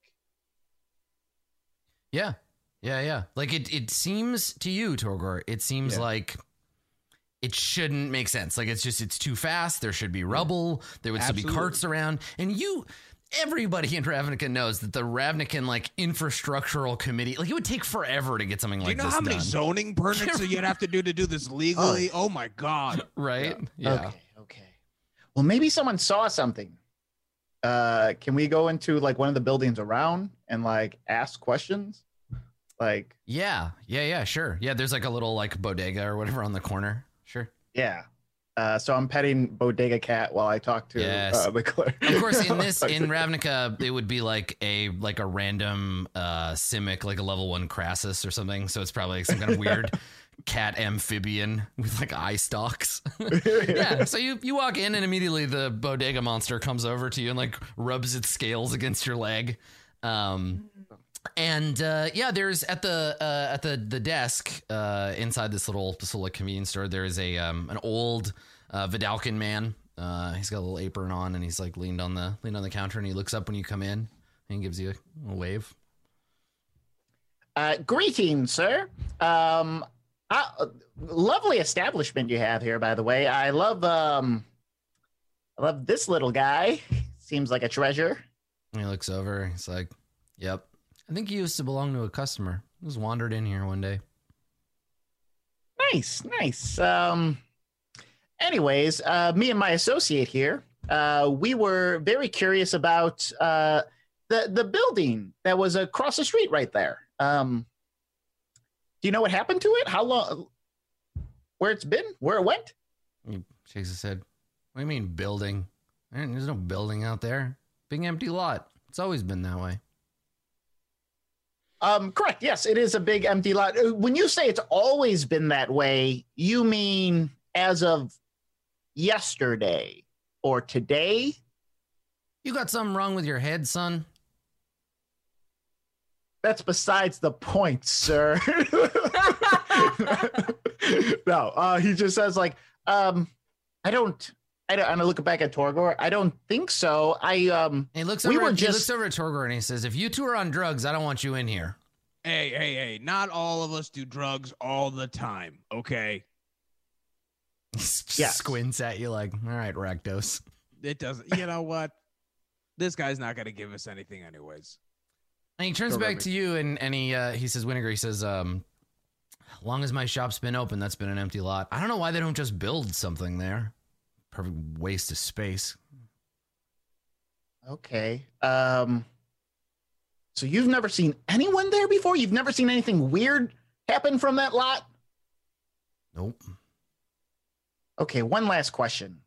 Yeah. Yeah, yeah. Like it it seems to you, Torgor, it seems Yeah. like it shouldn't make sense. Like it's just it's too fast. There should be rubble. There would still be carts around. And you everybody in Ravnica knows that the Ravnican like infrastructural committee like it would take forever to get something like. do like you know this how many done. zoning permits you'd have to do to do this legally oh my god right? Yeah. Okay, okay. Well, maybe someone saw something. Uh, can we go into like one of the buildings around and like ask questions? Like, Yeah. Yeah, yeah, sure. Yeah, there's like a little like bodega or whatever on the corner. Sure. yeah. Uh, so I'm petting Bodega Cat while I talk to Yes. uh, the clerk. Of course, in this in Ravnica, it would be like a like a random uh simic, like a level one Krasis or something. So it's probably like some kind of weird cat amphibian with like eye stalks. yeah. So you you walk in and immediately the bodega monster comes over to you and like rubs its scales against your leg. Um and uh, yeah, there's at the uh, at the the desk uh, inside this little this little convenience store. There is a um, an old uh, Vedalken man. Uh, he's got a little apron on and he's like leaned on the leaned on the counter and he looks up when you come in and gives you a, a wave. Uh, greetings, sir. Um, uh, lovely establishment you have here, by the way. I love um, I love this little guy. Seems like a treasure. And he looks over. He's like, "Yep, I think he used to belong to a customer. Just wandered in here one day." Nice, nice. Um, anyways, uh, me and my associate here, uh, we were very curious about uh, the the building that was across the street right there. Um, do you know what happened to it? How long? Where it's been? Where it went? He shakes his head. What do you mean building? There's no building out there. Big empty lot. It's always been that way. Um, correct. Yes, it is a big empty lot. Uh, When you say it's always been that way, you mean as of yesterday or today? You got something wrong with your head, son? That's besides the point, sir. no, uh, he just says like, um, I don't, I don't. And I look back at Torgor. I don't think so. I um, And he looks We over. were he just- looks over at Torgor and he says, "If you two are on drugs, I don't want you in here." Hey, hey, hey! Not all of us do drugs all the time, okay? He s- Yes. squints at you like, "All right, Rakdos." It doesn't. You know what? This guy's not gonna give us anything, anyways. And he turns Go, back Remy. to you and and he uh, he says, "Winnegar." He says, um, "Long as my shop's been open, that's been an empty lot. I don't know why they don't just build something there. Perfect waste of space." okay. Um, so you've never seen anyone there before? You've never seen anything weird happen from that lot? Nope. Okay, one last question.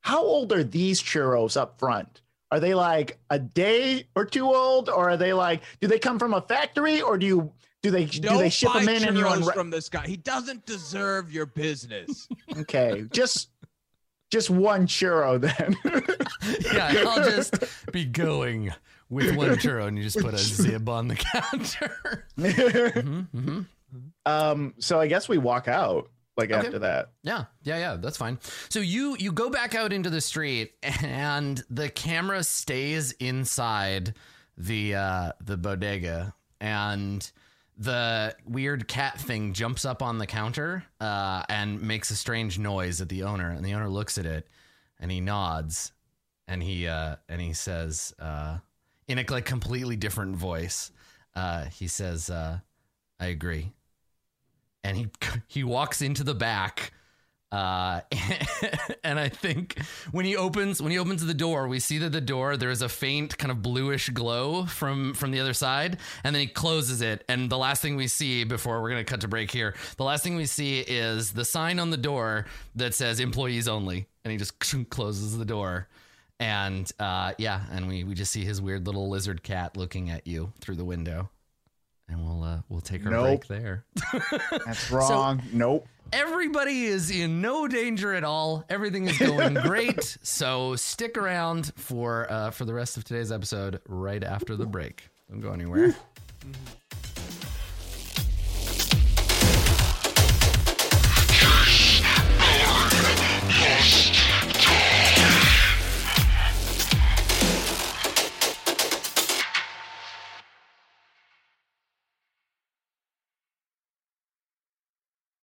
How old are these churros up front? Are they like a day or two old, or are they like? Do they come from a factory, or do you do they do Don't they ship buy them in and you churros unwrap? from this guy. He doesn't deserve your business. Okay, just just one churro then. Yeah, I'll just be going with one churro, and you just put a zib on the counter. hmm hmm um, so I guess we walk out like Okay. after that. Yeah, yeah, yeah. That's fine. So you you go back out into the street, and the camera stays inside the uh, the bodega, and the weird cat thing jumps up on the counter uh, and makes a strange noise at the owner, and the owner looks at it, and he nods, and he uh, and he says uh, in a like completely different voice, uh, he says, uh, "I agree." and he he walks into the back uh and i think when he opens when he opens the door we see that the door there is a faint kind of bluish glow from from the other side and then he closes it. And the last thing we see before we're to cut to break here the last thing we see is the sign on the door that says employees only. And he just closes the door. And uh yeah and we we just see his weird little lizard cat looking at you through the window and we'll uh we'll take our Nope. break there That's wrong. nope. Everybody is in no danger at all. Everything is going great. So stick around for uh, for the rest of today's episode right after the break. Don't go anywhere.